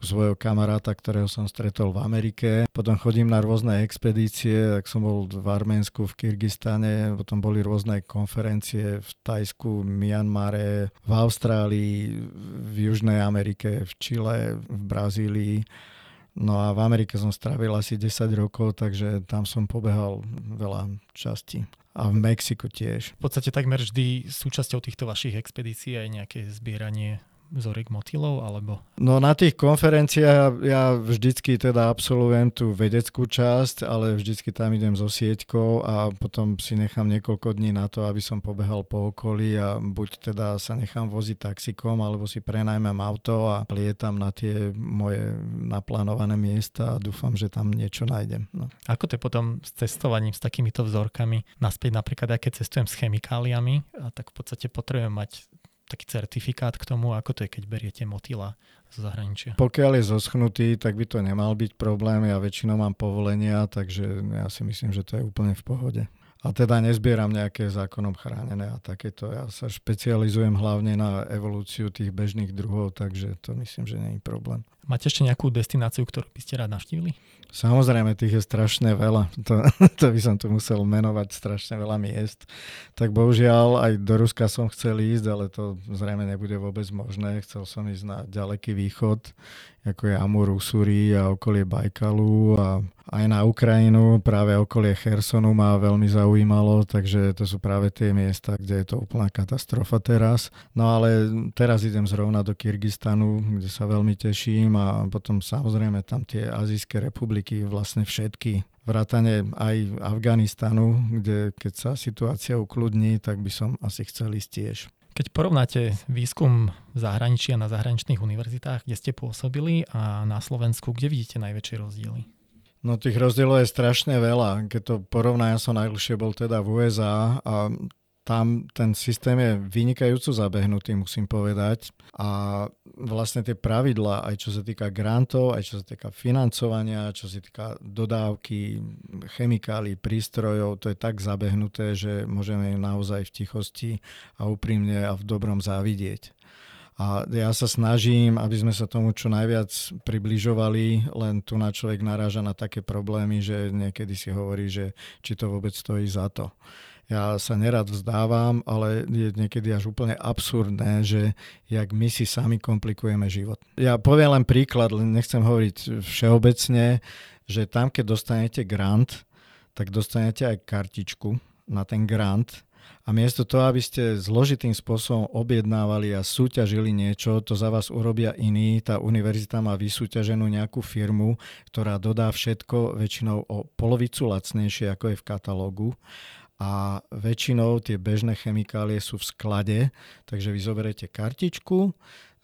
u svojho kamaráta, ktorého som stretol v Amerike. Potom chodím na rôzne expedície, tak som bol v Arménsku, v Kyrgyzstane, potom boli rôzne konferencie v Tajsku, Myanmare, v Austrálii, v Južnej Amerike, v Čile, v Brazílii No a v Amerike som strávil asi 10 rokov, takže tam som pobehal veľa častí. A v Mexiku tiež. V podstate takmer vždy súčasťou týchto vašich expedícií aj nejaké zbieranie vzoriek motýlov, alebo? No na tých konferenciách ja vždycky teda absolvujem tú vedeckú časť, ale vždycky tam idem so sieťkou a potom si nechám niekoľko dní na to, aby som pobehal po okolí a buď teda sa nechám voziť taxikom, alebo si prenajmem auto a lietam na tie moje naplánované miesta a dúfam, že tam niečo nájdem. No. Ako to je potom s cestovaním s takýmito vzorkami? Naspäť napríklad, aj keď cestujem s chemikáliami, tak v podstate potrebujem mať taký certifikát k tomu, ako to je, keď beriete motýla zo zahraničia? Pokiaľ je zoschnutý, tak by to nemal byť problém. Ja väčšinou mám povolenia, takže ja si myslím, že to je úplne v pohode. A teda nezbieram nejaké zákonom chránené a takéto. Ja sa špecializujem hlavne na evolúciu tých bežných druhov, takže to myslím, že nie je problém. Máte ešte nejakú destináciu, ktorú by ste rád navštívili? Samozrejme, tých je strašne veľa. To, to by som tu musel menovať strašne veľa miest. Tak bohužiaľ aj do Ruska som chcel ísť, ale to zrejme nebude vôbec možné. Chcel som ísť na ďaleký východ, ako je Amur, Usuri a okolie Bajkalu a aj na Ukrajinu, práve okolie Chersonu ma veľmi zaujímalo, takže to sú práve tie miesta, kde je to úplná katastrofa teraz. No ale teraz idem zrovna do Kyrgyzstanu, kde sa veľmi teším a potom samozrejme tam tie azijské republiky, vlastne všetky, vrátane aj Afganistanu, kde keď sa situácia ukludní, tak by som asi chcel ísť tiež. Keď porovnáte výskum v zahraničí a na zahraničných univerzitách, kde ste pôsobili a na Slovensku, kde vidíte najväčšie rozdiely? No tých rozdielov je strašne veľa. Keď to porovná, ja som najdlhšie bol teda v USA a tam ten systém je vynikajúco zabehnutý, musím povedať. A vlastne tie pravidlá, aj čo sa týka grantov, aj čo sa týka financovania, čo sa týka dodávky chemikálií, prístrojov, to je tak zabehnuté, že môžeme naozaj v tichosti a úprimne a v dobrom závidieť. A ja sa snažím, aby sme sa tomu čo najviac približovali, len tu na človek naráža na také problémy, že niekedy si hovorí, že či to vôbec stojí za to. Ja sa nerad vzdávam, ale je niekedy až úplne absurdné, že jak my si sami komplikujeme život. Ja poviem len príklad, len nechcem hovoriť všeobecne, že tam, keď dostanete grant, tak dostanete aj kartičku na ten grant a miesto toho, aby ste zložitým spôsobom objednávali a súťažili niečo, to za vás urobia iní. Tá univerzita má vysúťaženú nejakú firmu, ktorá dodá všetko väčšinou o polovicu lacnejšie, ako je v katalógu a väčšinou tie bežné chemikálie sú v sklade, takže vy zoberiete kartičku,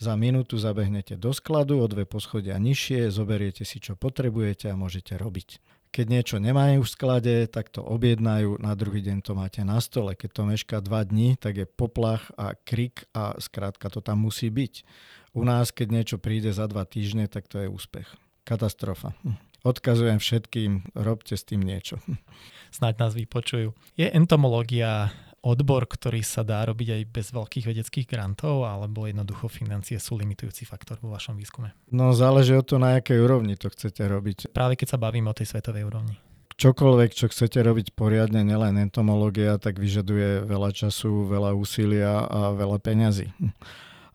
za minútu zabehnete do skladu, o dve poschodia nižšie, zoberiete si, čo potrebujete a môžete robiť. Keď niečo nemajú v sklade, tak to objednajú, na druhý deň to máte na stole. Keď to meška dva dní, tak je poplach a krik a skrátka to tam musí byť. U nás, keď niečo príde za dva týždne, tak to je úspech. Katastrofa. Hm. Odkazujem všetkým, robte s tým niečo. Snáď nás vypočujú. Je entomológia odbor, ktorý sa dá robiť aj bez veľkých vedeckých grantov, alebo jednoducho financie sú limitujúci faktor vo vašom výskume? No záleží od toho, na akej úrovni to chcete robiť. Práve keď sa bavíme o tej svetovej úrovni. Čokoľvek, čo chcete robiť poriadne, nielen entomológia, tak vyžaduje veľa času, veľa úsilia a veľa peňazí.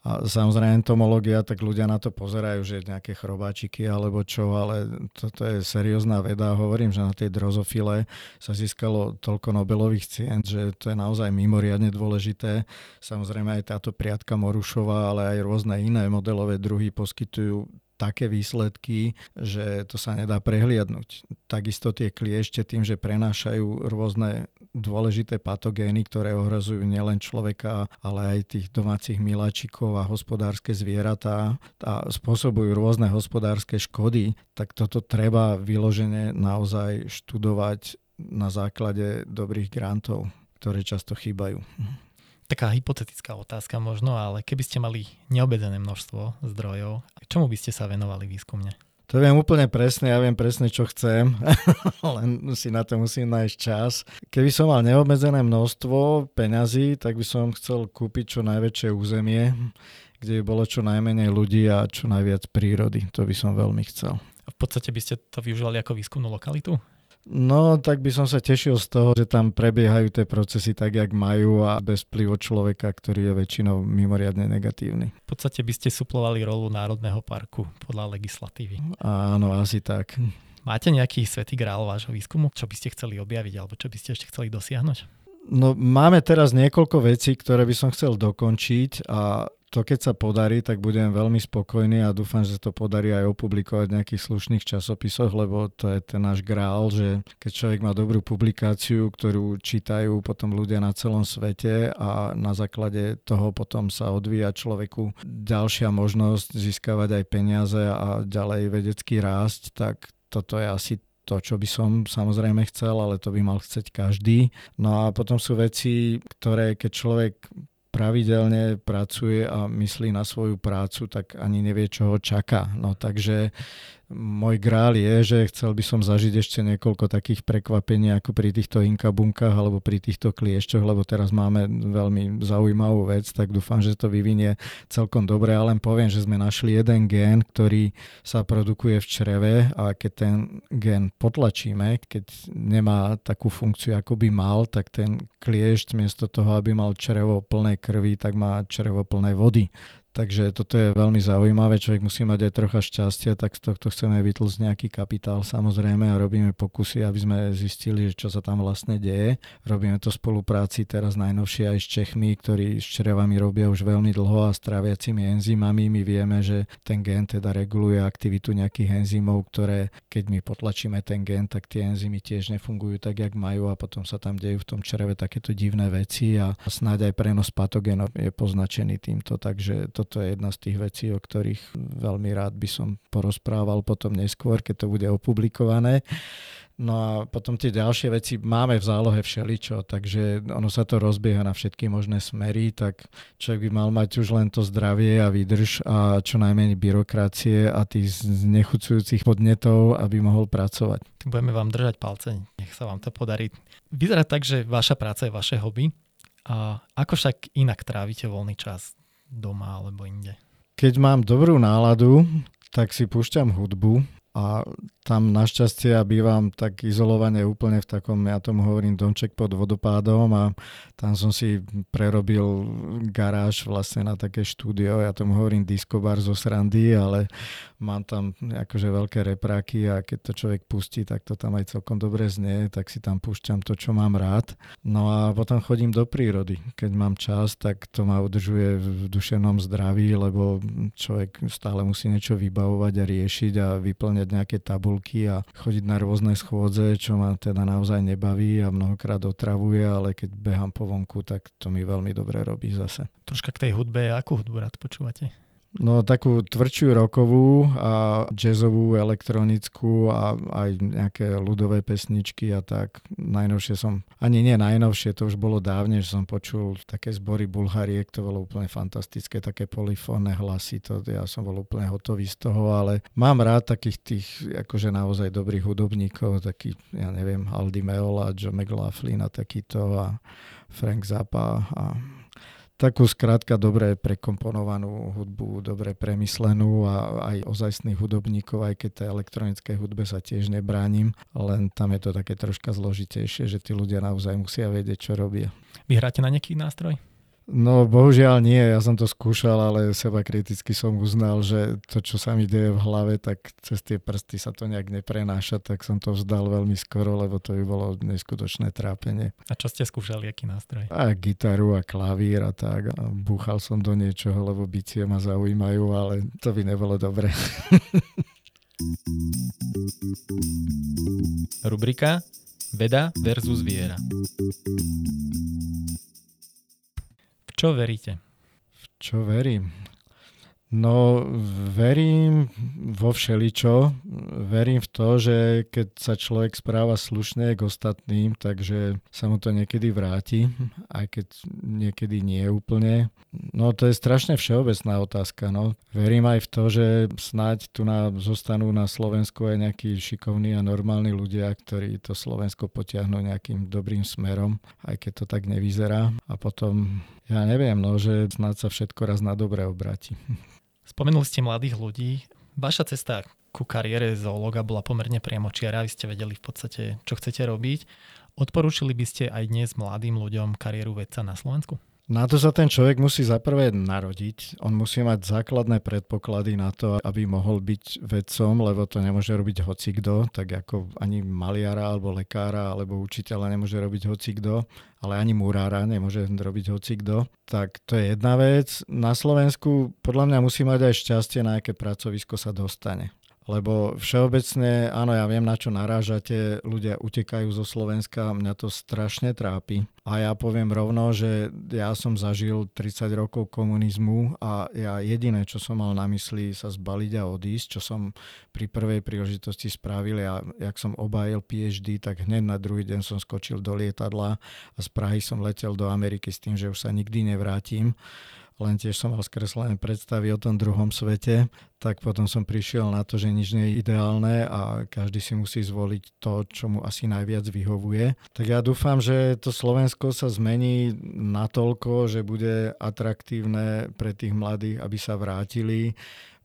A samozrejme entomológia, tak ľudia na to pozerajú, že nejaké chrobáčiky alebo čo, ale toto je seriózna veda. Hovorím, že na tej drozofile sa získalo toľko Nobelových cien, že to je naozaj mimoriadne dôležité. Samozrejme aj táto priatka Morušová, ale aj rôzne iné modelové druhy poskytujú také výsledky, že to sa nedá prehliadnúť. Takisto tie kliešte tým, že prenášajú rôzne dôležité patogény, ktoré ohrozujú nielen človeka, ale aj tých domácich miláčikov a hospodárske zvieratá a spôsobujú rôzne hospodárske škody, tak toto treba vyložene naozaj študovať na základe dobrých grantov, ktoré často chýbajú taká hypotetická otázka možno, ale keby ste mali neobedzené množstvo zdrojov, čomu by ste sa venovali výskumne? To viem úplne presne, ja viem presne, čo chcem, len si na to musím nájsť čas. Keby som mal neobmedzené množstvo peňazí, tak by som chcel kúpiť čo najväčšie územie, kde by bolo čo najmenej ľudí a čo najviac prírody. To by som veľmi chcel. A v podstate by ste to využívali ako výskumnú lokalitu? No, tak by som sa tešil z toho, že tam prebiehajú tie procesy tak, jak majú a bez vplyvu človeka, ktorý je väčšinou mimoriadne negatívny. V podstate by ste suplovali rolu Národného parku podľa legislatívy. Áno, asi tak. Máte nejaký svetý grál vášho výskumu, čo by ste chceli objaviť alebo čo by ste ešte chceli dosiahnuť? No, máme teraz niekoľko vecí, ktoré by som chcel dokončiť a to keď sa podarí, tak budem veľmi spokojný a dúfam, že to podarí aj opublikovať v nejakých slušných časopisoch, lebo to je ten náš grál, že keď človek má dobrú publikáciu, ktorú čítajú potom ľudia na celom svete a na základe toho potom sa odvíja človeku ďalšia možnosť získavať aj peniaze a ďalej vedecky rásť, tak toto je asi to, čo by som samozrejme chcel, ale to by mal chceť každý. No a potom sú veci, ktoré keď človek pravidelne pracuje a myslí na svoju prácu, tak ani nevie, čo ho čaká. No takže môj grál je, že chcel by som zažiť ešte niekoľko takých prekvapení ako pri týchto inkabunkách alebo pri týchto kliešťoch, lebo teraz máme veľmi zaujímavú vec, tak dúfam, že to vyvinie celkom dobre. Ale len poviem, že sme našli jeden gén, ktorý sa produkuje v čreve a keď ten gén potlačíme, keď nemá takú funkciu, ako by mal, tak ten kliešť miesto toho, aby mal črevo plné krvi, tak má črevo plné vody. Takže toto je veľmi zaujímavé, človek musí mať aj trocha šťastia, tak z tohto chceme vytlcť nejaký kapitál samozrejme a robíme pokusy, aby sme zistili, čo sa tam vlastne deje. Robíme to v spolupráci teraz najnovšie aj s Čechmi, ktorí s črevami robia už veľmi dlho a s tráviacimi enzymami. My vieme, že ten gen teda reguluje aktivitu nejakých enzymov, ktoré keď my potlačíme ten gen, tak tie enzymy tiež nefungujú tak, jak majú a potom sa tam dejú v tom čreve takéto divné veci a snáď aj prenos patogénov je poznačený týmto, takže to toto je jedna z tých vecí, o ktorých veľmi rád by som porozprával potom neskôr, keď to bude opublikované. No a potom tie ďalšie veci máme v zálohe všeličo, takže ono sa to rozbieha na všetky možné smery, tak človek by mal mať už len to zdravie a výdrž a čo najmenej byrokracie a tých nechucujúcich podnetov, aby mohol pracovať. Budeme vám držať palce, nech sa vám to podarí. Vyzerá tak, že vaša práca je vaše hobby. A ako však inak trávite voľný čas? Doma alebo inde? Keď mám dobrú náladu, tak si púšťam hudbu a tam našťastie ja bývam tak izolovane úplne v takom, ja tomu hovorím domček pod vodopádom a tam som si prerobil garáž vlastne na také štúdio, ja tomu hovorím diskobar zo srandy, ale mám tam akože veľké repráky a keď to človek pustí, tak to tam aj celkom dobre znie, tak si tam púšťam to, čo mám rád. No a potom chodím do prírody. Keď mám čas, tak to ma udržuje v dušenom zdraví, lebo človek stále musí niečo vybavovať a riešiť a vyplňať vyplňať nejaké tabulky a chodiť na rôzne schôdze, čo ma teda naozaj nebaví a mnohokrát otravuje, ale keď behám po vonku, tak to mi veľmi dobre robí zase. Troška k tej hudbe, akú hudbu rád počúvate? No takú tvrdšiu rokovú a jazzovú, elektronickú a aj nejaké ľudové pesničky a tak. Najnovšie som, ani nie najnovšie, to už bolo dávne, že som počul také zbory Bulhariek, to bolo úplne fantastické, také polifónne hlasy, to ja som bol úplne hotový z toho, ale mám rád takých tých akože naozaj dobrých hudobníkov, taký, ja neviem, Aldi Meola, Joe McLaughlin a takýto a Frank Zappa a takú skrátka dobre prekomponovanú hudbu, dobre premyslenú a aj ozajstných hudobníkov, aj keď tej elektronickej hudbe sa tiež nebránim, len tam je to také troška zložitejšie, že tí ľudia naozaj musia vedieť, čo robia. Vy hráte na nejaký nástroj? No bohužiaľ nie, ja som to skúšal, ale seba kriticky som uznal, že to, čo sa mi deje v hlave, tak cez tie prsty sa to nejak neprenáša, tak som to vzdal veľmi skoro, lebo to by bolo neskutočné trápenie. A čo ste skúšali, aký nástroj? A gitaru a klavír a tak. A búchal som do niečoho, lebo bicie ma zaujímajú, ale to by nebolo dobre. Rubrika Veda versus viera čo veríte? V čo verím? No, verím vo všeličo. Verím v to, že keď sa človek správa slušne k ostatným, takže sa mu to niekedy vráti, aj keď niekedy nie úplne. No, to je strašne všeobecná otázka. No. Verím aj v to, že snáď tu na, zostanú na Slovensku aj nejakí šikovní a normálni ľudia, ktorí to Slovensko potiahnú nejakým dobrým smerom, aj keď to tak nevyzerá. A potom, ja neviem, no, že snáď sa všetko raz na dobre obráti. Spomenuli ste mladých ľudí. Vaša cesta ku kariére zoologa bola pomerne priamočiara, vy ste vedeli v podstate, čo chcete robiť. Odporúčili by ste aj dnes mladým ľuďom kariéru vedca na Slovensku? Na to sa ten človek musí zaprvé narodiť. On musí mať základné predpoklady na to, aby mohol byť vedcom, lebo to nemôže robiť hocikdo, tak ako ani maliara, alebo lekára, alebo učiteľa nemôže robiť hocikdo, ale ani murára nemôže robiť hocikdo. Tak to je jedna vec. Na Slovensku podľa mňa musí mať aj šťastie, na aké pracovisko sa dostane. Lebo všeobecne, áno, ja viem, na čo narážate, ľudia utekajú zo Slovenska, mňa to strašne trápi. A ja poviem rovno, že ja som zažil 30 rokov komunizmu a ja jediné, čo som mal na mysli, sa zbaliť a odísť, čo som pri prvej príležitosti spravil. Ja, jak som obájil PhD, tak hneď na druhý deň som skočil do lietadla a z Prahy som letel do Ameriky s tým, že už sa nikdy nevrátim len tiež som mal skreslené predstavy o tom druhom svete, tak potom som prišiel na to, že nič nie je ideálne a každý si musí zvoliť to, čo mu asi najviac vyhovuje. Tak ja dúfam, že to Slovensko sa zmení natoľko, že bude atraktívne pre tých mladých, aby sa vrátili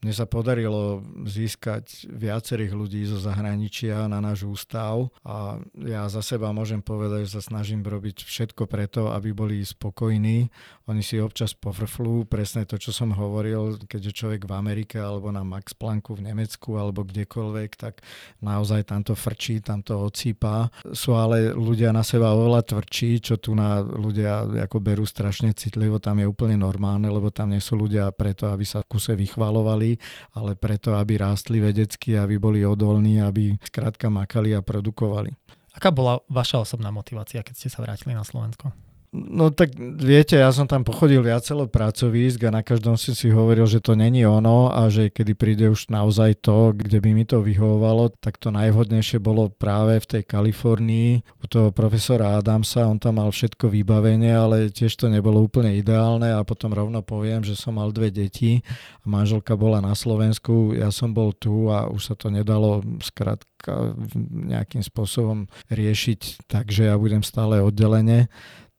mne sa podarilo získať viacerých ľudí zo zahraničia na náš ústav a ja za seba môžem povedať, že sa snažím robiť všetko preto, aby boli spokojní. Oni si občas pofrflú presne to, čo som hovoril, keďže človek v Amerike alebo na Max Plancku v Nemecku alebo kdekoľvek, tak naozaj tamto frčí, tamto ocípa. Sú ale ľudia na seba oveľa tvrdší, čo tu na ľudia ako berú strašne citlivo, tam je úplne normálne, lebo tam nie sú ľudia preto, aby sa kuse vychvalovali, ale preto, aby rástli vedecky, aby boli odolní, aby skrátka makali a produkovali. Aká bola vaša osobná motivácia, keď ste sa vrátili na Slovensko? No tak viete, ja som tam pochodil viacelo pracovísk a na každom si si hovoril, že to není ono a že kedy príde už naozaj to, kde by mi to vyhovovalo, tak to najvhodnejšie bolo práve v tej Kalifornii u toho profesora Adamsa, on tam mal všetko vybavenie, ale tiež to nebolo úplne ideálne a potom rovno poviem, že som mal dve deti a manželka bola na Slovensku, ja som bol tu a už sa to nedalo skrátka nejakým spôsobom riešiť, takže ja budem stále oddelenie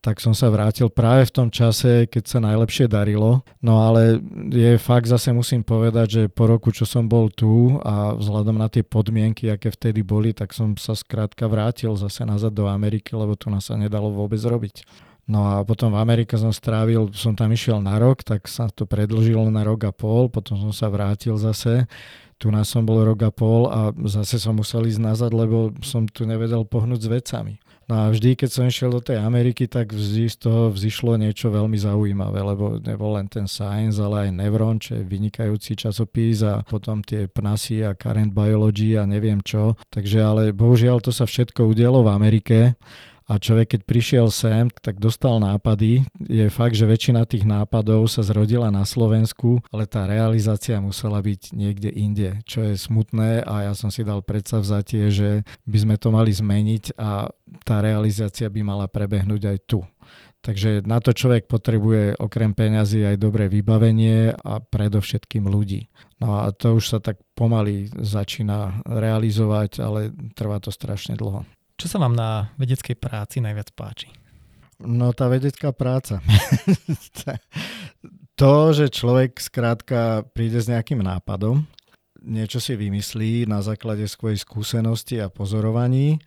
tak som sa vrátil práve v tom čase, keď sa najlepšie darilo. No ale je fakt, zase musím povedať, že po roku, čo som bol tu a vzhľadom na tie podmienky, aké vtedy boli, tak som sa skrátka vrátil zase nazad do Ameriky, lebo tu nás sa nedalo vôbec robiť. No a potom v Amerike som strávil, som tam išiel na rok, tak sa to predlžilo na rok a pol, potom som sa vrátil zase. Tu nás som bol rok a pol a zase som musel ísť nazad, lebo som tu nevedel pohnúť s vecami. No a vždy, keď som išiel do tej Ameriky, tak vždy z toho vzýšlo niečo veľmi zaujímavé, lebo nebol len ten Science, ale aj Nevron, čo je vynikajúci časopis a potom tie PNASy a Current Biology a neviem čo. Takže ale bohužiaľ to sa všetko udialo v Amerike a človek, keď prišiel sem, tak dostal nápady. Je fakt, že väčšina tých nápadov sa zrodila na Slovensku, ale tá realizácia musela byť niekde inde, čo je smutné a ja som si dal predsavzatie, že by sme to mali zmeniť a tá realizácia by mala prebehnúť aj tu. Takže na to človek potrebuje okrem peňazí aj dobré vybavenie a predovšetkým ľudí. No a to už sa tak pomaly začína realizovať, ale trvá to strašne dlho. Čo sa vám na vedeckej práci najviac páči? No tá vedecká práca. to, že človek skrátka príde s nejakým nápadom, niečo si vymyslí na základe svojej skúsenosti a pozorovaní,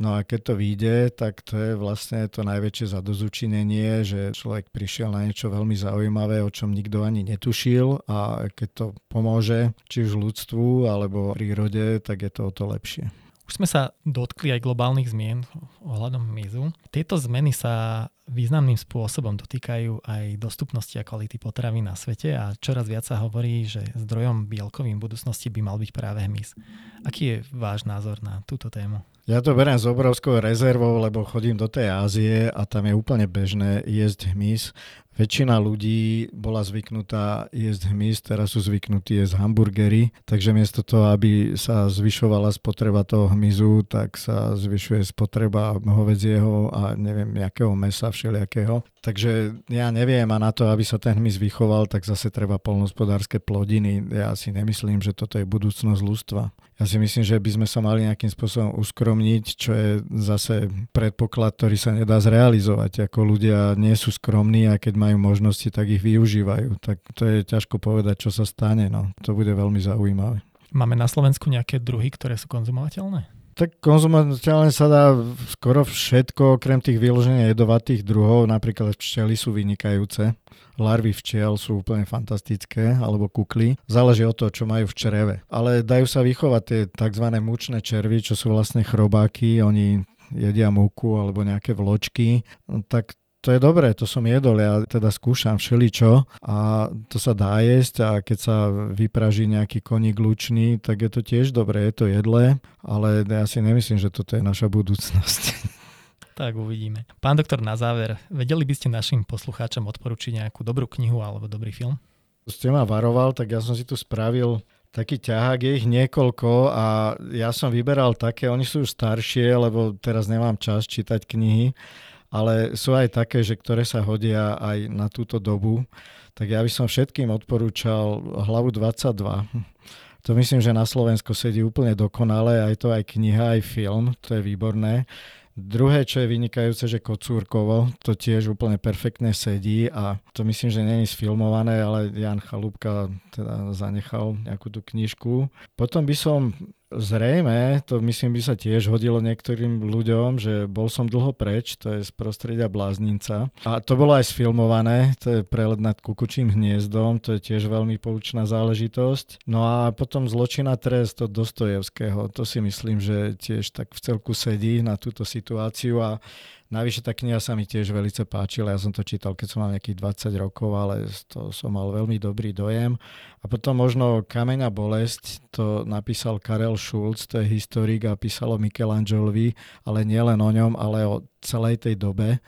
No a keď to vyjde, tak to je vlastne to najväčšie zadozučinenie, že človek prišiel na niečo veľmi zaujímavé, o čom nikto ani netušil a keď to pomôže či už ľudstvu alebo prírode, tak je to o to lepšie. Už sme sa dotkli aj globálnych zmien ohľadom hmyzu. Tieto zmeny sa významným spôsobom dotýkajú aj dostupnosti a kvality potravy na svete a čoraz viac sa hovorí, že zdrojom bielkovým budúcnosti by mal byť práve hmyz. Aký je váš názor na túto tému? Ja to beriem s obrovskou rezervou, lebo chodím do tej Ázie a tam je úplne bežné jesť hmyz väčšina ľudí bola zvyknutá jesť hmyz, teraz sú zvyknutí jesť hamburgery, takže miesto toho, aby sa zvyšovala spotreba toho hmyzu, tak sa zvyšuje spotreba hovedzieho a neviem, jakého mesa všelijakého. Takže ja neviem a na to, aby sa ten hmyz vychoval, tak zase treba polnospodárske plodiny. Ja si nemyslím, že toto je budúcnosť ľudstva. Ja si myslím, že by sme sa mali nejakým spôsobom uskromniť, čo je zase predpoklad, ktorý sa nedá zrealizovať. Ako ľudia nie sú skromní a keď majú možnosti, tak ich využívajú. Tak to je ťažko povedať, čo sa stane. No. To bude veľmi zaujímavé. Máme na Slovensku nejaké druhy, ktoré sú konzumovateľné? Tak konzumovateľné sa dá skoro všetko, okrem tých vyloženia jedovatých druhov, napríklad včely sú vynikajúce, larvy včiel sú úplne fantastické, alebo kukly. Záleží od toho, čo majú v čreve. Ale dajú sa vychovať tie tzv. mučné červy, čo sú vlastne chrobáky, oni jedia múku alebo nejaké vločky, tak to je dobré, to som jedol, ja teda skúšam všeličo a to sa dá jesť a keď sa vypraží nejaký koník lučný, tak je to tiež dobré, je to jedle, ale ja si nemyslím, že toto je naša budúcnosť. Tak uvidíme. Pán doktor, na záver, vedeli by ste našim poslucháčom odporučiť nejakú dobrú knihu alebo dobrý film? Ste ma varoval, tak ja som si tu spravil taký ťahák, je ich niekoľko a ja som vyberal také, oni sú už staršie, lebo teraz nemám čas čítať knihy, ale sú aj také, že ktoré sa hodia aj na túto dobu. Tak ja by som všetkým odporúčal hlavu 22. To myslím, že na Slovensku sedí úplne dokonale, aj to aj kniha, aj film, to je výborné. Druhé, čo je vynikajúce, že Kocúrkovo, to tiež úplne perfektne sedí a to myslím, že není sfilmované, ale Jan Chalúbka teda zanechal nejakú tú knižku. Potom by som Zrejme, to myslím by sa tiež hodilo niektorým ľuďom, že bol som dlho preč, to je z prostredia Bláznica. A to bolo aj sfilmované, to je prelet nad kukučím hniezdom, to je tiež veľmi poučná záležitosť. No a potom Zločina trest od Dostojevského, to si myslím, že tiež tak v celku sedí na túto situáciu a Navyše tá kniha sa mi tiež veľmi páčila, ja som to čítal, keď som mal nejakých 20 rokov, ale toho som mal veľmi dobrý dojem. A potom možno Kameň a bolesť, to napísal Karel Schulz, to je historik a písalo Michelangelovi, ale nielen o ňom, ale o celej tej dobe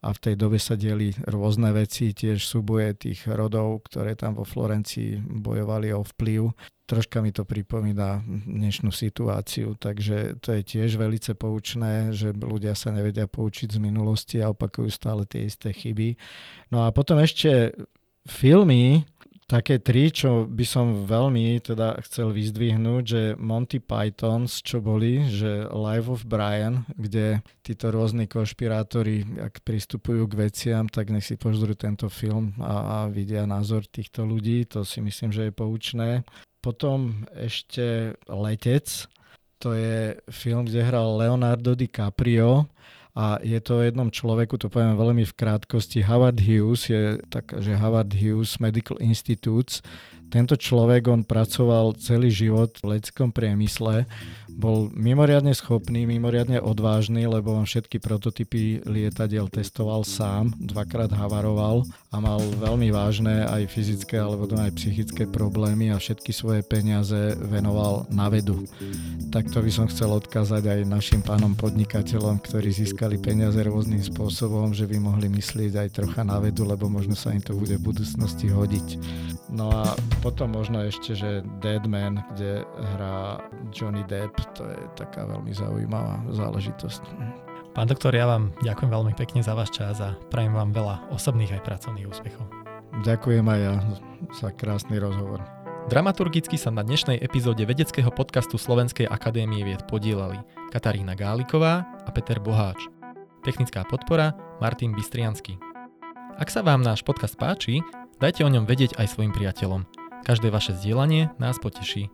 a v tej dobe sa dieli rôzne veci, tiež súboje tých rodov, ktoré tam vo Florencii bojovali o vplyv. Troška mi to pripomína dnešnú situáciu, takže to je tiež veľmi poučné, že ľudia sa nevedia poučiť z minulosti a opakujú stále tie isté chyby. No a potom ešte filmy, také tri, čo by som veľmi teda chcel vyzdvihnúť, že Monty Pythons, čo boli, že Life of Brian, kde títo rôzni konšpirátori, ak pristupujú k veciam, tak nech si pozrú tento film a, a vidia názor týchto ľudí, to si myslím, že je poučné. Potom ešte Letec, to je film, kde hral Leonardo DiCaprio a je to o jednom človeku, to poviem veľmi v krátkosti, Howard Hughes, je tak, že Howard Hughes Medical Institutes, tento človek, on pracoval celý život v leteckom priemysle, bol mimoriadne schopný, mimoriadne odvážny, lebo on všetky prototypy lietadiel testoval sám, dvakrát havaroval a mal veľmi vážne aj fyzické alebo aj psychické problémy a všetky svoje peniaze venoval na vedu. Takto by som chcel odkázať aj našim pánom podnikateľom, ktorí získali peniaze rôznym spôsobom, že by mohli myslieť aj trocha na vedu, lebo možno sa im to bude v budúcnosti hodiť. No a potom možno ešte, že Deadman, kde hrá Johnny Depp, to je taká veľmi zaujímavá záležitosť. Pán doktor, ja vám ďakujem veľmi pekne za váš čas a prajem vám veľa osobných aj pracovných úspechov. Ďakujem aj ja za krásny rozhovor. Dramaturgicky sa na dnešnej epizóde vedeckého podcastu Slovenskej akadémie vied podielali Katarína Gáliková a Peter Boháč. Technická podpora Martin Bystriansky. Ak sa vám náš podcast páči, dajte o ňom vedieť aj svojim priateľom – Každé vaše zdieľanie nás poteší.